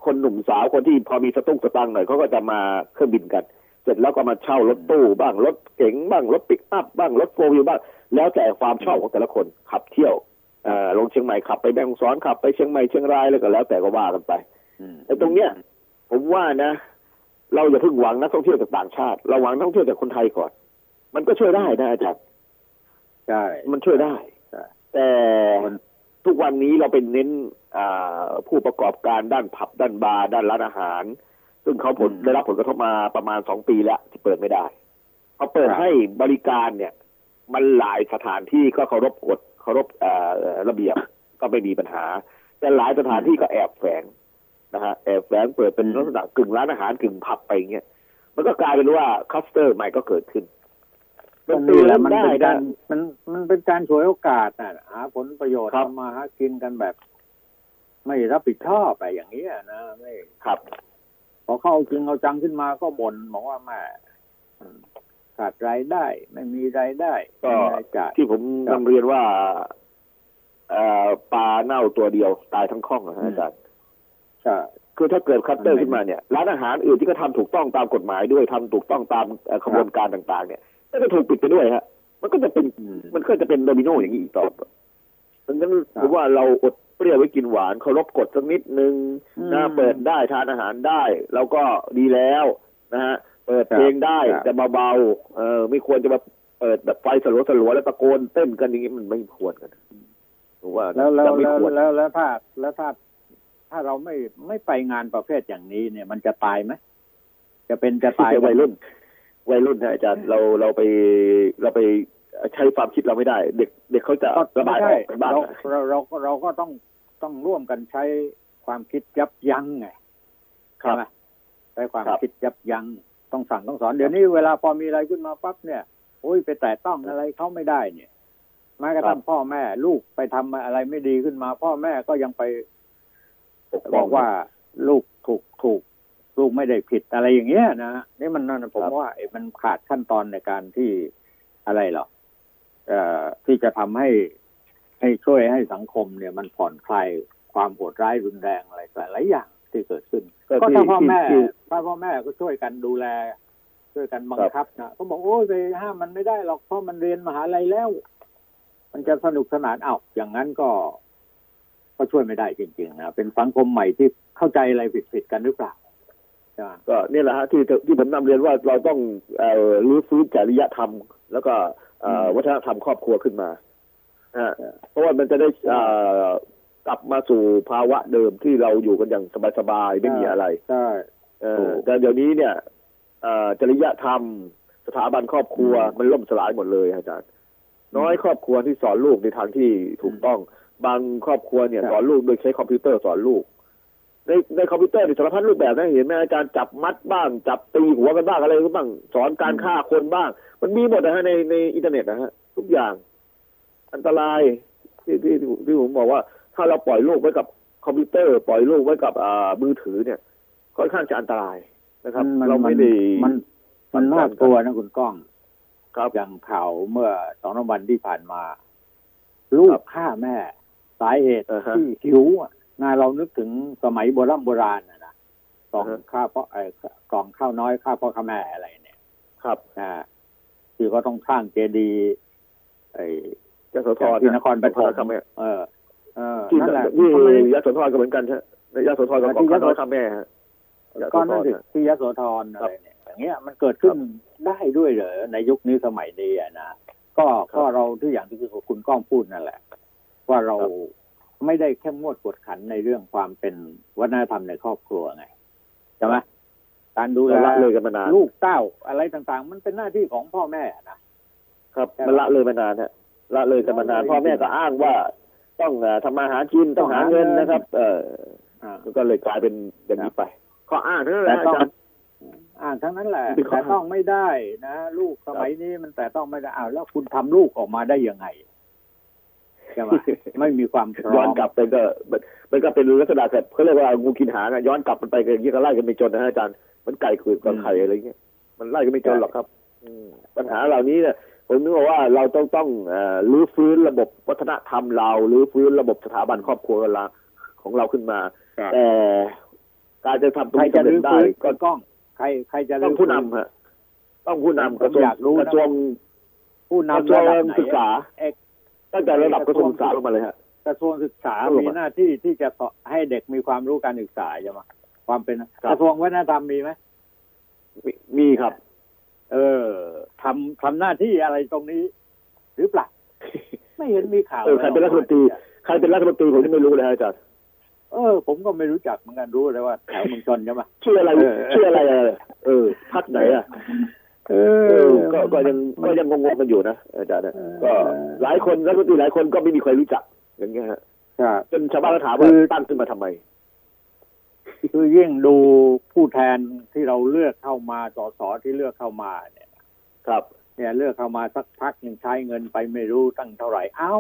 คนหนุ่มสาวคนที่พอมีสตุ้งสตังค์หน่อยเขาก็จะมาเครื่องบินกัน เสร็จแล้วก็มาเช่ารถตู้บ้างรถเก๋งบ้างรถปิกอัพบ้างรถโฟล์วิวบ้าง แล้วแต่ความชอบของแต่ละคนขับเที่ยวเอ่อลงเชียงใหม่ขับไปแม่ฮ่องสอนขับไปเชียงใหม่เชียงรายแล้วก็แล้วแต่ก็ว่ากันไปอืมไอ้ตรงเนี้ย ผมว่านะ เราอย่าเพิ่งหวังนักท่องเที่ยวจากต่างชาติ เราหวังนักท่องเที่ยวจากคนไทยก่อน มันก็ช่วยได้นะอาจารย์ ใช่มันช่วยได้ใช่แต่มันทุกวันนี้เราเป็นเน้นอ่าผู้ประกอบการด้านผับด้านบาร์ด้านร้านอาหาร ซึ่งเขาผลได้รับผลกระทบมาประมาณสองปีแล้วที่เปิดไม่ได้พอเปิดให้บริการเนี่ย มันหลายสถานที่ก็เคารพกฎเคารพเอ่อระเบียบก็ไม่มีปัญหา แต่หลายสถานที่ก็แอบแฝงนะฮะแอบแฝงเปิดเป็นลักษณะกึ่งร้านอาหารกึ่งผับไปอย่างเงี้ยมันก็กลายเป็นว่าคัสเตอร์ใหม่ก็เกิดขึ้น ตรงเตืนี้อนแหละมันได้เป็นกานะรมันมันเป็นการฉวยโอกาสน่ะหาผลประโยชน์ครับทำมาหากินกันแบบ ไม่รับผิดชอบไปอย่างนี้ยนะไม่ครับ พอเข้าจริงเอาจังขึ้นมาก็บ่นบอกว่าแม่อืมขาดรายได้ ไม่มีรายได้ ก็ไม่มีรายจ่ายที่ผมครับนำเรียนว่าเอ่อปลาเน่าตัวเดียวตายทั้งคลองนะฮะอืมอาจารย์ใช่คือถ้าเกิดคัตเตอร์มันไม่ขึ้นมาเนี่ยร้านอาหารอื่นที่ก็ทำถูกต้องตามกฎหมายด้วยทำถูกต้องตามเอ่อขบวนการต่าง ๆ เนี่ย ก็จะถูกปิดไปด้วยฮะ มันก็จะเป็นอืมมันก็จะเป็นโดมิโนอย่างนี้อีกต่อไปดังนั้นครับผมว่าเราอดเปรี้ยวไว้กินหวานเคารพกฎสักนิดนึงอืมนะเปิดได้ทานอาหารได้เราก็ดีแล้วนะฮะเปิดเพลงได้ครับแต่เบาๆเออไม่ควรจะมาเปิดแบบไฟสลัวสลัวๆแล้วตะโกนเต้นกันอย่างนี้มันไม่ควรกันผมว่าแล้วแล้วจะไม่แล้วควรแล้วแล้วถ้าแล้วถ้าถ้าเราไม่ไม่ไปงานประเภทอย่างนี้เนี่ย มันจะตายไหมจะเป็นจะตายวัยรุ่น วัยรุ่นนะอาจารย์เราเราไปเราไปใช้ความคิดเราไม่ได้ เด็กเด็กเขาจะก็ระบายอไม่อกกันบ้างเราเราเราก็เราก็ต้องต้องร่วมกันใช้ความคิดยับยั้งไงครัใช่บไหมใช้ความครับคิดยับยั้งต้องสั่งต้องสอนเดี๋ยวนี้เวลาพอมีอะไรขึ้นมาปั๊บเนี่ยโอ้ยไปแตะต้องอะไรเขาไม่ได้เนี่ยแม้กระทั่งพ่อแม่ ลูกไปทำอะไรไม่ดีขึ้นมา พ่อแม่ก็ยังไปปกป้บองอกว่าลูกถูกถูก ลูกไม่ได้ผิดอะไรอย่างเงี้ยนะนี่มันนั่นผมครับว่าไอ้มันขาดขั้นตอนในการที่อะไรหรอเอ่อที่จะทำให้ให้ช่วยให้สังคมเนี่ย มันผ่อนคลายความโหดร้ายรุนแรงอะไรหลายๆอย่างที่เกิดขึ้น ก็ที่ถ้าพ่อแม่ที่ถ้าพ่อแม่ก็ช่วยกันดูแล ช่วยกันบังคับนะก็บอกโอ้ยไปห้ามมันไม่ได้หรอกเพราะมันเรียนมหาลัยแล้ว มันจะสนุกสนานเอ้าอย่างนั้นก็ ก็ช่วยไม่ได้จริงๆนะเป็นสังคมใหม่ที่เข้าใจอะไรผิดๆกันหรือเปล่าใช่ไหม ก็เนี่ยแหละฮะที่ที่ผมนำเรียนว่าเราต้องเอ่อรื้อฟื้นจริยธรรม แล้วก็เอ่อวัฒนธรรมครอบครัวขึ้นมานะฮะเพราะว่ามันจะได้เอ่อกลับมาสู่ภาวะเดิมที่เราอยู่กันอย่างสบายๆไม่มีอะไรใช่เอถูอกแต่เดี๋ยวนี้เนี่ยเอ่อจริยธรรม สถาบันครอบครัวอืมมันล่มสลายหมดเลยอาจารย์ น้อยครอบครัวที่สอนลูกในทางที่ถูกต้อง บางครอบครัวเนี่ยครับสอนลูกโดยใช้คอมพิวเตอร์สอนลูก ในในคอมพิวเตอร์เนี่ยสารพัดรูปแบบนะเห็นไหมอาจารย์จับมัดบ้าง จับตีหัวกันบ้างอะไรก็บ้างสอนการฆ่าคนบ้าง มันมีหมดนะฮะในในอินเทอร์เน็ตนะฮะทุกอย่าง อันตรายที่ที่ที่ที่ผมบอกว่า ถ้าเราปล่อยลูกไว้กับคอมพิวเตอร์ปล่อยลูกไว้กับอ่ามือถือเนี่ยค่อนข้างจะอันตรายนะครับมันเราไม่ได้มันมันน่ากลัวนะคุณก้องครับอย่างข่าวเมื่อสองสามวันที่ผ่านมา ลูกฆ่าแม่ สาเหตุอ่าฮะที่หิวอะ นาเรานึกถึงสมัยโบราณโบราณนะนะกล่องอ่าฮะข้าวพ่อไอ้กล่องข้าวน้อยข้าวพ่อข้าแม่อะไรเนี่ย ครับนะที่เขาต้องสร้างเจดีย์ไอ้ยโสธรที่นครปฐมครับแม่เออเออที่นั่นแหละที่ทำไมยโสธรก็เหมือนกันใช่ไหมยโสธรก็ที่ของยโสข้าน้อยข้าแม่ฮะยโสก็ธนั่นรสินะที่ยโสธรอะไรเนี่ยอย่างเงี้ยมันเกิดขึ้นได้ด้วยเหรอในยุคนี้สมัยนี้อะนะก็ก็เราที่อย่างที่คุณก้องพูดนั่นแหละ ว่าเรา ไม่ได้เข้มงวดกวดขันในเรื่องความเป็นวัฒนธรรมในครอบครัวไงใช่ไหมการดูแลละเลยกันมานานลูกเต้าอะไรต่างๆ มันเป็นหน้าที่ของพ่อแม่นะครับใช่ไหมมันละเลยมานานฮะละเลยกันมานานละเลยพ่อแม่ก็อ้างว่า ต้องเอ่อทำมาหากินต้องหาเงินนะครับ เอออ่ามันก็เลยกลายเป็นอย่างนี้ไปข้ออ้างทั้งนั้นแหแต่ละต้องอาจารย์อ่านทั้งนั้นแหละเป็นข้อแต่ต้องไม่ได้นะ ลูกสมัยนี้มันแต่ต้องไม่ได้อ้าวแล้วคุณทำลูกออกมาได้ยังไงใช่ไหมไม่มีความพร้อมย้อนกลับไปก็มันมันก็เป็นลักษณะแบบเขาเรียกว่างูกินหางอะย้อนกลับมันไปกันอย่างนี้ก็ไล่กันไม่จนนะฮะอาจารย์มันไก่ขืดกับไข่อะไรเงี้ยมันไล่กันไม่จนหรอกครับอืมปัญหาเหล่านี้เนี่ยผมนึกว่าเราต้องต้องเอ่อรื้อฟื้นระบบวัฒนธรรมเราหรือฟื้นระบบสถาบันครอบครัวเราของเราขึ้นมาครับแต่การจะทำตรงใครนี้จะสำเร็รื้จอได้ฟื้นก็ก็กล้องใครใครจะต้รื้องอผู้ฟื้นำฮะต้องผู้นำผมกระทรวงอยากรู้นะกระทรวงผู้กระนำทรวระงดับไหนศึกษาเอก ตั้งแต่ระดับกระทรวงศึกษาลงมาเลยฮะกระทรวงศึกษาครับผมมีหน้าที่ที่จะสอนให้เด็กมีความรู้การศึกษาใช่ไหมความเป็นครับกระทรวงวัฒนธรรมมีไหมมีมีครับ เออทำทำหน้าที่อะไรตรงนี้ หรือเปล่าไม่เห็นมีข่าวเออใครเป็นรัฐมนตรีใครเป็นรัฐมนตรีผมยังไม่รู้เลยฮะอาจารย์เออ ผมก็ไม่รู้จักเหมือนกันรู้เลยว่าแถวเมืองชนใช่ไหมชื่ออะไรเออชื่ออะไรอะเออพักไหนอะเอเออ ก็ก็ยังก็ยังงงๆกันอยู่นะอาจารย์นะเออก็หลายคนรัฐมนตรีหลายคนก็ไม่มีใครรู้จัก อย่างเงี้ยฮะครับจนชาวบ้านก็ถามว่าคือตั้งขึ้นมาทำไม คือยิ่งดูผู้แทนที่เราเลือกเข้ามาสสที่เลือกเข้ามาเนี่ย ครับ เนี่ยเลือกเข้ามาสักพักยังใช้เงินไปไม่รู้ตั้งเท่าไหร่เอ้า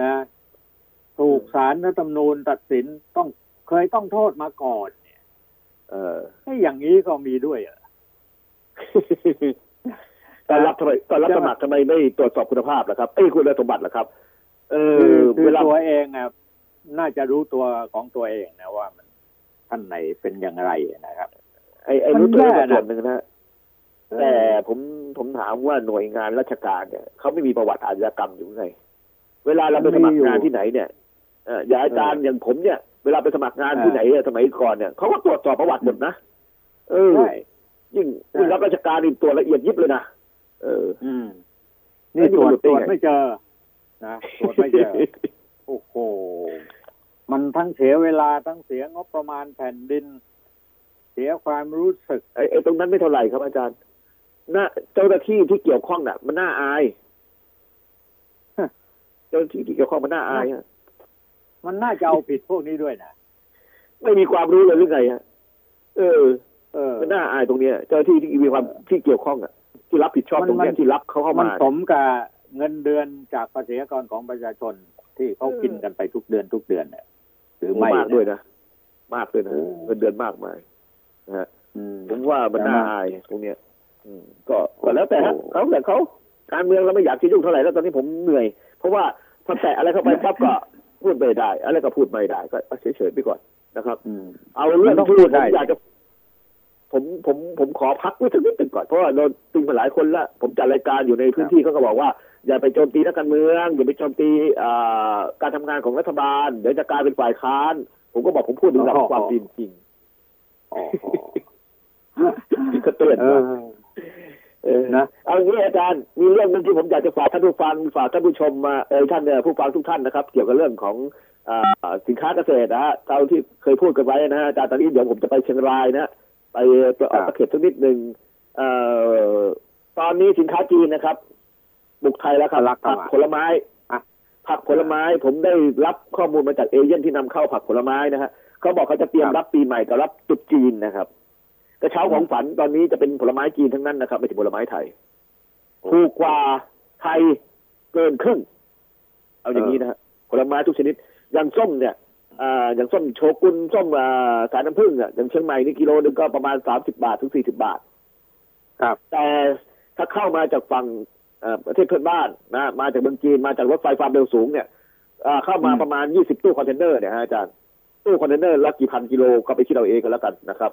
นะถูกศาลรัฐธรรมนูญตัดสินต้องเคยต้องโทษมาก่อน เนี่ย เออไอ้อย่างนี้ก็มีด้วยเหรอ ตอนรับทำไมตอนรับสมัครทำไมไม่ตรวจสอบคุณภาพล่ะครับเอ้ยคุณสมบัติล่ะครับ เอคืออคือเวลาตัวเองอะน่าจะรู้ตัวของตัวเองนะว่ามันท่านไหนเป็นอย่างไรนะครับ ไอ้ไอ้มันรู้ตัวแย่ก็นะส่วนหนึ่งนะแต่ผมผมถามว่าหน่วยงานราชการเนี่ยเขาไม่มีประวัติอาชญากรรมอยู่ไงเวลาเราไปสมัครงานที่ไหนเนี่ยเอ่ออย่างอาจารย์อย่างผมเนี่ย เวลาไปสมัครงานที่ไหนอะสมัยก่อนเนี่ยเขาก็ตรวจสอบประวัติหมดนะเออใช่ ยิ่งใช่ยิ่งรับราชการนี่ตรวจละเอียดยิบเลยนะเออ อืม นี่ตรวจแล้วตรวจอยู่ได้ไงไม่เจอนะตรวจไม่เจอโอ้โหมันทั้งเสียเวลาทั้งเสียงบประมาณแผ่นดิน เสียความรู้สึกไอ้ไอ้ตรงนั้นไม่เท่าไหร่ครับอาจารย์น่าเจ้าหน้าที่ที่เกี่ยวข้องน่ะ มันน่าอายฮะเจ้าหน้าที่ที่เกี่ยวข้องมันน่าอายฮะมันน่าจะเอาผิดพวกนี้ด้วยนะไม่มีความรู้เลยหรือไงฮะเออ เออมันน่าอายตรงเนี้ยเจ้าหน้าที่ที่มีความที่เกี่ยวข้องอะที่รับผิดชอบมันตรงเนี้ยมันที่รับเขาเข้ามันมาสมกับเงินเดือนจากภาษีอากรของประชาชนที่เขากินกันไปทุกเดือนทุกเดือนเนี่ยหรือไม่มากด้วยนะมากด้วยนะโอ้เงินเดือนมากมายนะฮะอืมผมว่ามันแต่น่ามันอายตรงเนี้ยอืมก็ก็แล้วแต่ฮะโอ้เขาแต่เขาการเมืองเราไม่อยากจะยุ่งเท่าไหร่แล้วตอนนี้ผมเหนื่อย เพราะว่าพอแตะอะไรเข้าไปปั๊บก็พูดไม่ได้ อะไรก็พูดไม่ได้ ก็เฉยๆไปก่อนนะครับอืมเอาเรื่องมันต้องที่พูผดได้มอยากจะ ผมผมผมขอพักไว้สักนิดหนึ่งก่อนเพราะว่าโดนตึงมาหลายคนละผมจัดรายการอยู่ในพื้นที่เขาก็บอกว่า อย่าไปโจมตีนักการเมือง อย่าไปโจมตีอ่าการทำงานของรัฐบาลเดี๋ยวจะกลายเป็นฝ่ายค้าน ผมก็บอกผมพูดถึงหลักความจริงจริงอ๋อที่เขาเตือนเอมาอเออนะเอาอย่างนี้อาจารย์มีเรื่องหนึงที่ผมอยากจะฝากท่านผู้ฟังฝากท่านผู้ชมมาเออท่านเนี่ยผู้ฟังทุกท่านนะครับ เกี่ยวกับเรื่องของอ่าสินค้าเกษตรนะฮะเราที่เคยพูดกันไว้นะฮะอาจารย์ตอนนี้เดี๋ยวผมจะไปเชียงรายนะ ไปไปออกตะเข็บสักนิดหนึ่งเอ่อตอนนี้สินค้าจีนนะครับ บุกไทยแล้วครับทะลักเข้าผักมาผลไม้อะผักผลไม้ ผมได้รับข้อมูลมาจากเอเย่นที่นำเข้าผักผลไม้นะฮะเขาบอกเขาจะเตรียมรับปีใหม่กับรับตรุษจีนนะครับกระเช้าของฝันตอนนี้จะเป็นผลไม้จีนทั้งนั้นนะครับไม่ใช่ผลไม้ไทยถูกกว่าไทยเกินครึ่ง เอาอย่างนี้นะฮะผลไม้ทุกชนิดอย่างส้มเนี่ย อ่าอย่างส้มโชกุนส้มอ่าสายน้ำผึ้งอะอย่างเชียงใหม่นี่กิโลนึงก็ประมาณสามสิบาทถึงสี่สิบาท ครับ แต่ถ้าเข้ามาจากฝั่งเอ่อประเทศเพื่อนบ้านนะมาจากเมืองจีนมาจากรถไฟความเร็วสูงเนี่ยอ่าเข้ามาอืมประมาณยี่สิบตู้คอนเทนเนอร์เนี่ยฮะอาจารย์ตู้คอนเทนเนอร์ละกี่พันกิโลก็ไปคิดเอาเองกันแล้วกันนะครับ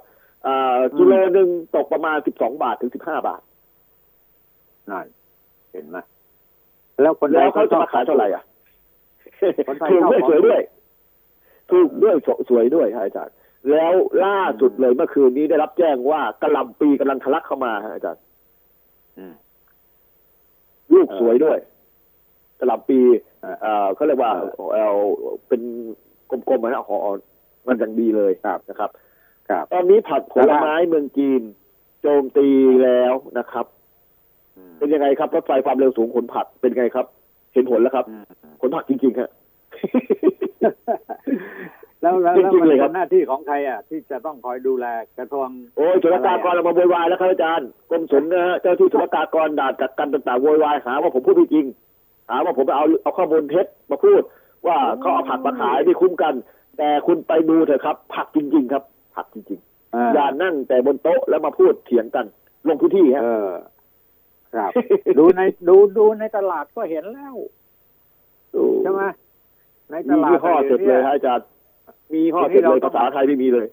อ่ากิโลหนึ่งตกประมาณสิบสองบาทถึงสิบห้าบาทนั่นเห็นไหมแล้วคนไทยแล้วเขาจะมาขายเท่าไหร่อะคนไทยถูกด้วยชอบสวยด้วย ถูกด้วยสวยด้วยฮะอาจารย์แล้วล่าสุดเลยเมื่อคืนนี้ได้รับแจ้งว่ากระหลำปีกำลังทะลักเข้ามาฮะอาจารย์อืมลูกสวยด้วยกระหลำปีเออเอ่อเขาเรียกว่าเออเอาเป็นกลมๆนะห่อมันอย่างดีเลยครับนะครับครับตอนนี้ผักผลไม้เมืองจีน โจมตีแล้วนะครับอืมเป็นยังไงครับรถไฟความเร็วสูงขนผักเป็นไงครับ เห็นผลแล้วครับอืมขนผักจริงๆฮะแล้ว แล้วแล้วจแล้วริงมันๆเลยคเป็รับนหน้าที่ของใครอะ ที่จะต้องคอยดูแลกระทรวงโอ้ยศุลกากรเรามาโวยวายแล้วครับอาจารย์กรมศุลนะฮะเจ้าที่ศุลกากรด่านกักกันต่างๆโวยวายหาว่าผมพูดไม่จริงหาว่าผมเอาเอาข้อมูลเท็จมาพูด ว่าเขาเอาผักมาขายไม่คุ้มกัน แต่คุณไปดูเถอะครับ ผักจริง ๆ ครับ ผักจริงอ่าๆอย่านั่งแต่บนโต๊ะแล้วมาพูดเถียงกัน ลงพื้นที่ฮะเออครับ ดูในดูดูในตลาดก็เห็นแล้วใช่ไหม ในตมีลาดยี่ห้อเสร็จเลยฮะอาจารย์มียี่ห้อเสร็จเลยภาษาไทยไม่มีเลย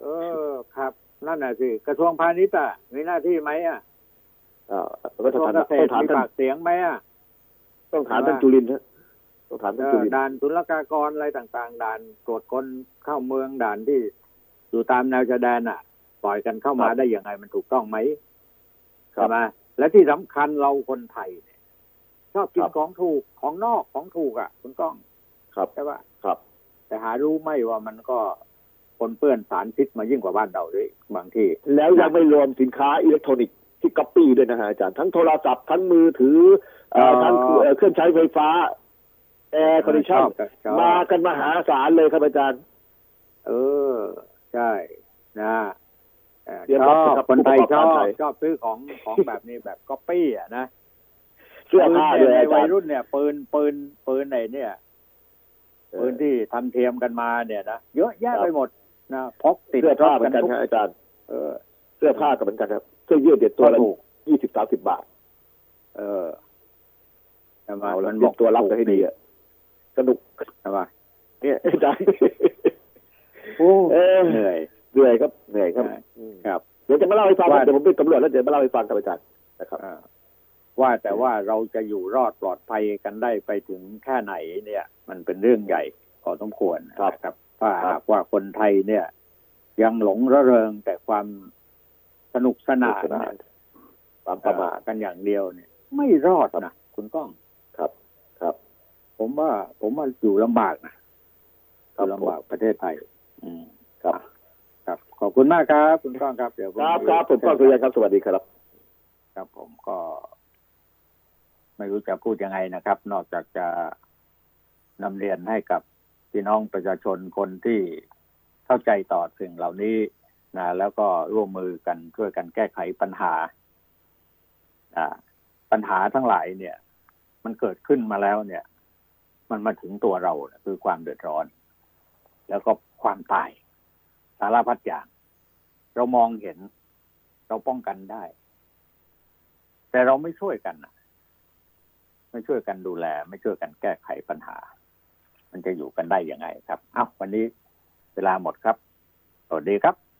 เออครับ นั่นน่ะสิกระทรวงพาณิชย์อะมีหน้าที่ไหมอะอ่ากระทรวงต้องเกษถามตรมีท่านปากเสียงไหมอะต้องถามท่านจุลินทร์ฮะต้องถามเอท่านอจุลินทร์ด่านศุลกากรอะไรต่าง ๆ ด่านตรวจคนเข้าเมืองด่านที่อยู่ตามแนวชายแดนอะ ปล่อยกันเข้ามาได้ยังไงมันถูกต้องไหมครัใช่บไหมและที่สำคัญเราคนไทยเนี่ยชอบกิคนรับของถูกของนอกของถูกอะ คุณก้อง ครับใช่ปะครับ แต่หารู้ไหมว่ามันก็ปนเปื้อนสารพิษมายิ่งกว่าบ้านเราด้วยบางที่ แล้วยังไม่รวมสินค้าอิเล็กทรอนิกส์ที่ก๊อปปี้ด้วยนะฮะอาจารย์ทั้งโทรศัพท์ทั้งมือถือเอ่ออ๋อทั้งเอ่อเครื่องใช้ไฟฟ้า air condition ชอบชอบมากันมหาศาลเลยครับอาจารย์ เออ ใช่นะเอ่อเรียนชรัอบบนะครับคนไทยผู้ประชกออบบการไทยชอบซื้อของของแบบนี้แบบก๊อปปี้อะนะเสื้อผ้าปืเลนยในอาวัจายรย์รุ่นเนี่ยปืนปืนปืนไหนเนี่ย ปืนที่ทำเทียมกันมาเนี่ยนะเยอะแยะไปหมดนะพกติดเสื้อผ้าเหมือนกันทุกฮะอาจารย์เออเสื้อผ้าก็เหมือนกันครับเสื้อยืดเด็ดตัวละถูกยี่สิบสามสิบบาท เออใช่ไหมเอาละมันเตรียมตัวรับกันให้ดีอะสนุกใช่ไหมเนี่ยอาจารย์โอ้เออเหนื่อยเหนื่อยครับเหนื่อยครับใช่อืมครับเดี๋ยวจะมาเล่าให้ฟังว่าเดี๋ยวผมเป็นตำรวจแล้วเดี๋ยวมาเล่าให้ฟังครับอาจารย์นะครับอ่า ว่าแต่ว่าเราจะอยู่รอดปลอดภัยกันได้ไปถึงแค่ไหนเนี่ย มันเป็นเรื่องใหญ่พอสมควรครับนะครับถ้าครับหากว่าคนไทยเนี่ย ยังหลงระเริงแต่ความสนุกสนานสนุกสนานเนี่ยความประมาทกันอย่างเดียวเนี่ย ไม่รอดนะคุณก้องครับ ครับ ผมว่า ผมว่าอยู่ลำบากนะอครับยู่ลำบากประเทศไทย อืมครับ ครับ ขอบคุณมากครับ คุณก้องครับเดี๋ยวครับครับผมก็สุริยันครับสวัสดีครับ ครับผมก็ ไม่รู้จะพูดยังไงนะครับ นอกจากจะนำเรียนให้กับพี่น้องประชาชนคนที่เข้าใจต่อสิ่งเหล่านี้นะแล้วก็ร่วมมือกันช่วยกันแก้ไขปัญหาปัญหาทั้งหลายเนี่ย มันเกิดขึ้นมาแล้วเนี่ย มันมาถึงตัวเราคือความเดือดร้อน แล้วก็ความตายสารพัดอย่าง เรามองเห็น เราป้องกันได้ แต่เราไม่ช่วยกันนะ ไม่ช่วยกันดูแล ไม่ช่วยกันแก้ไขปัญหา มันจะอยู่กันได้ยังไงครับ เอ้าวันนี้เวลาหมดครับ สวัสดีครับ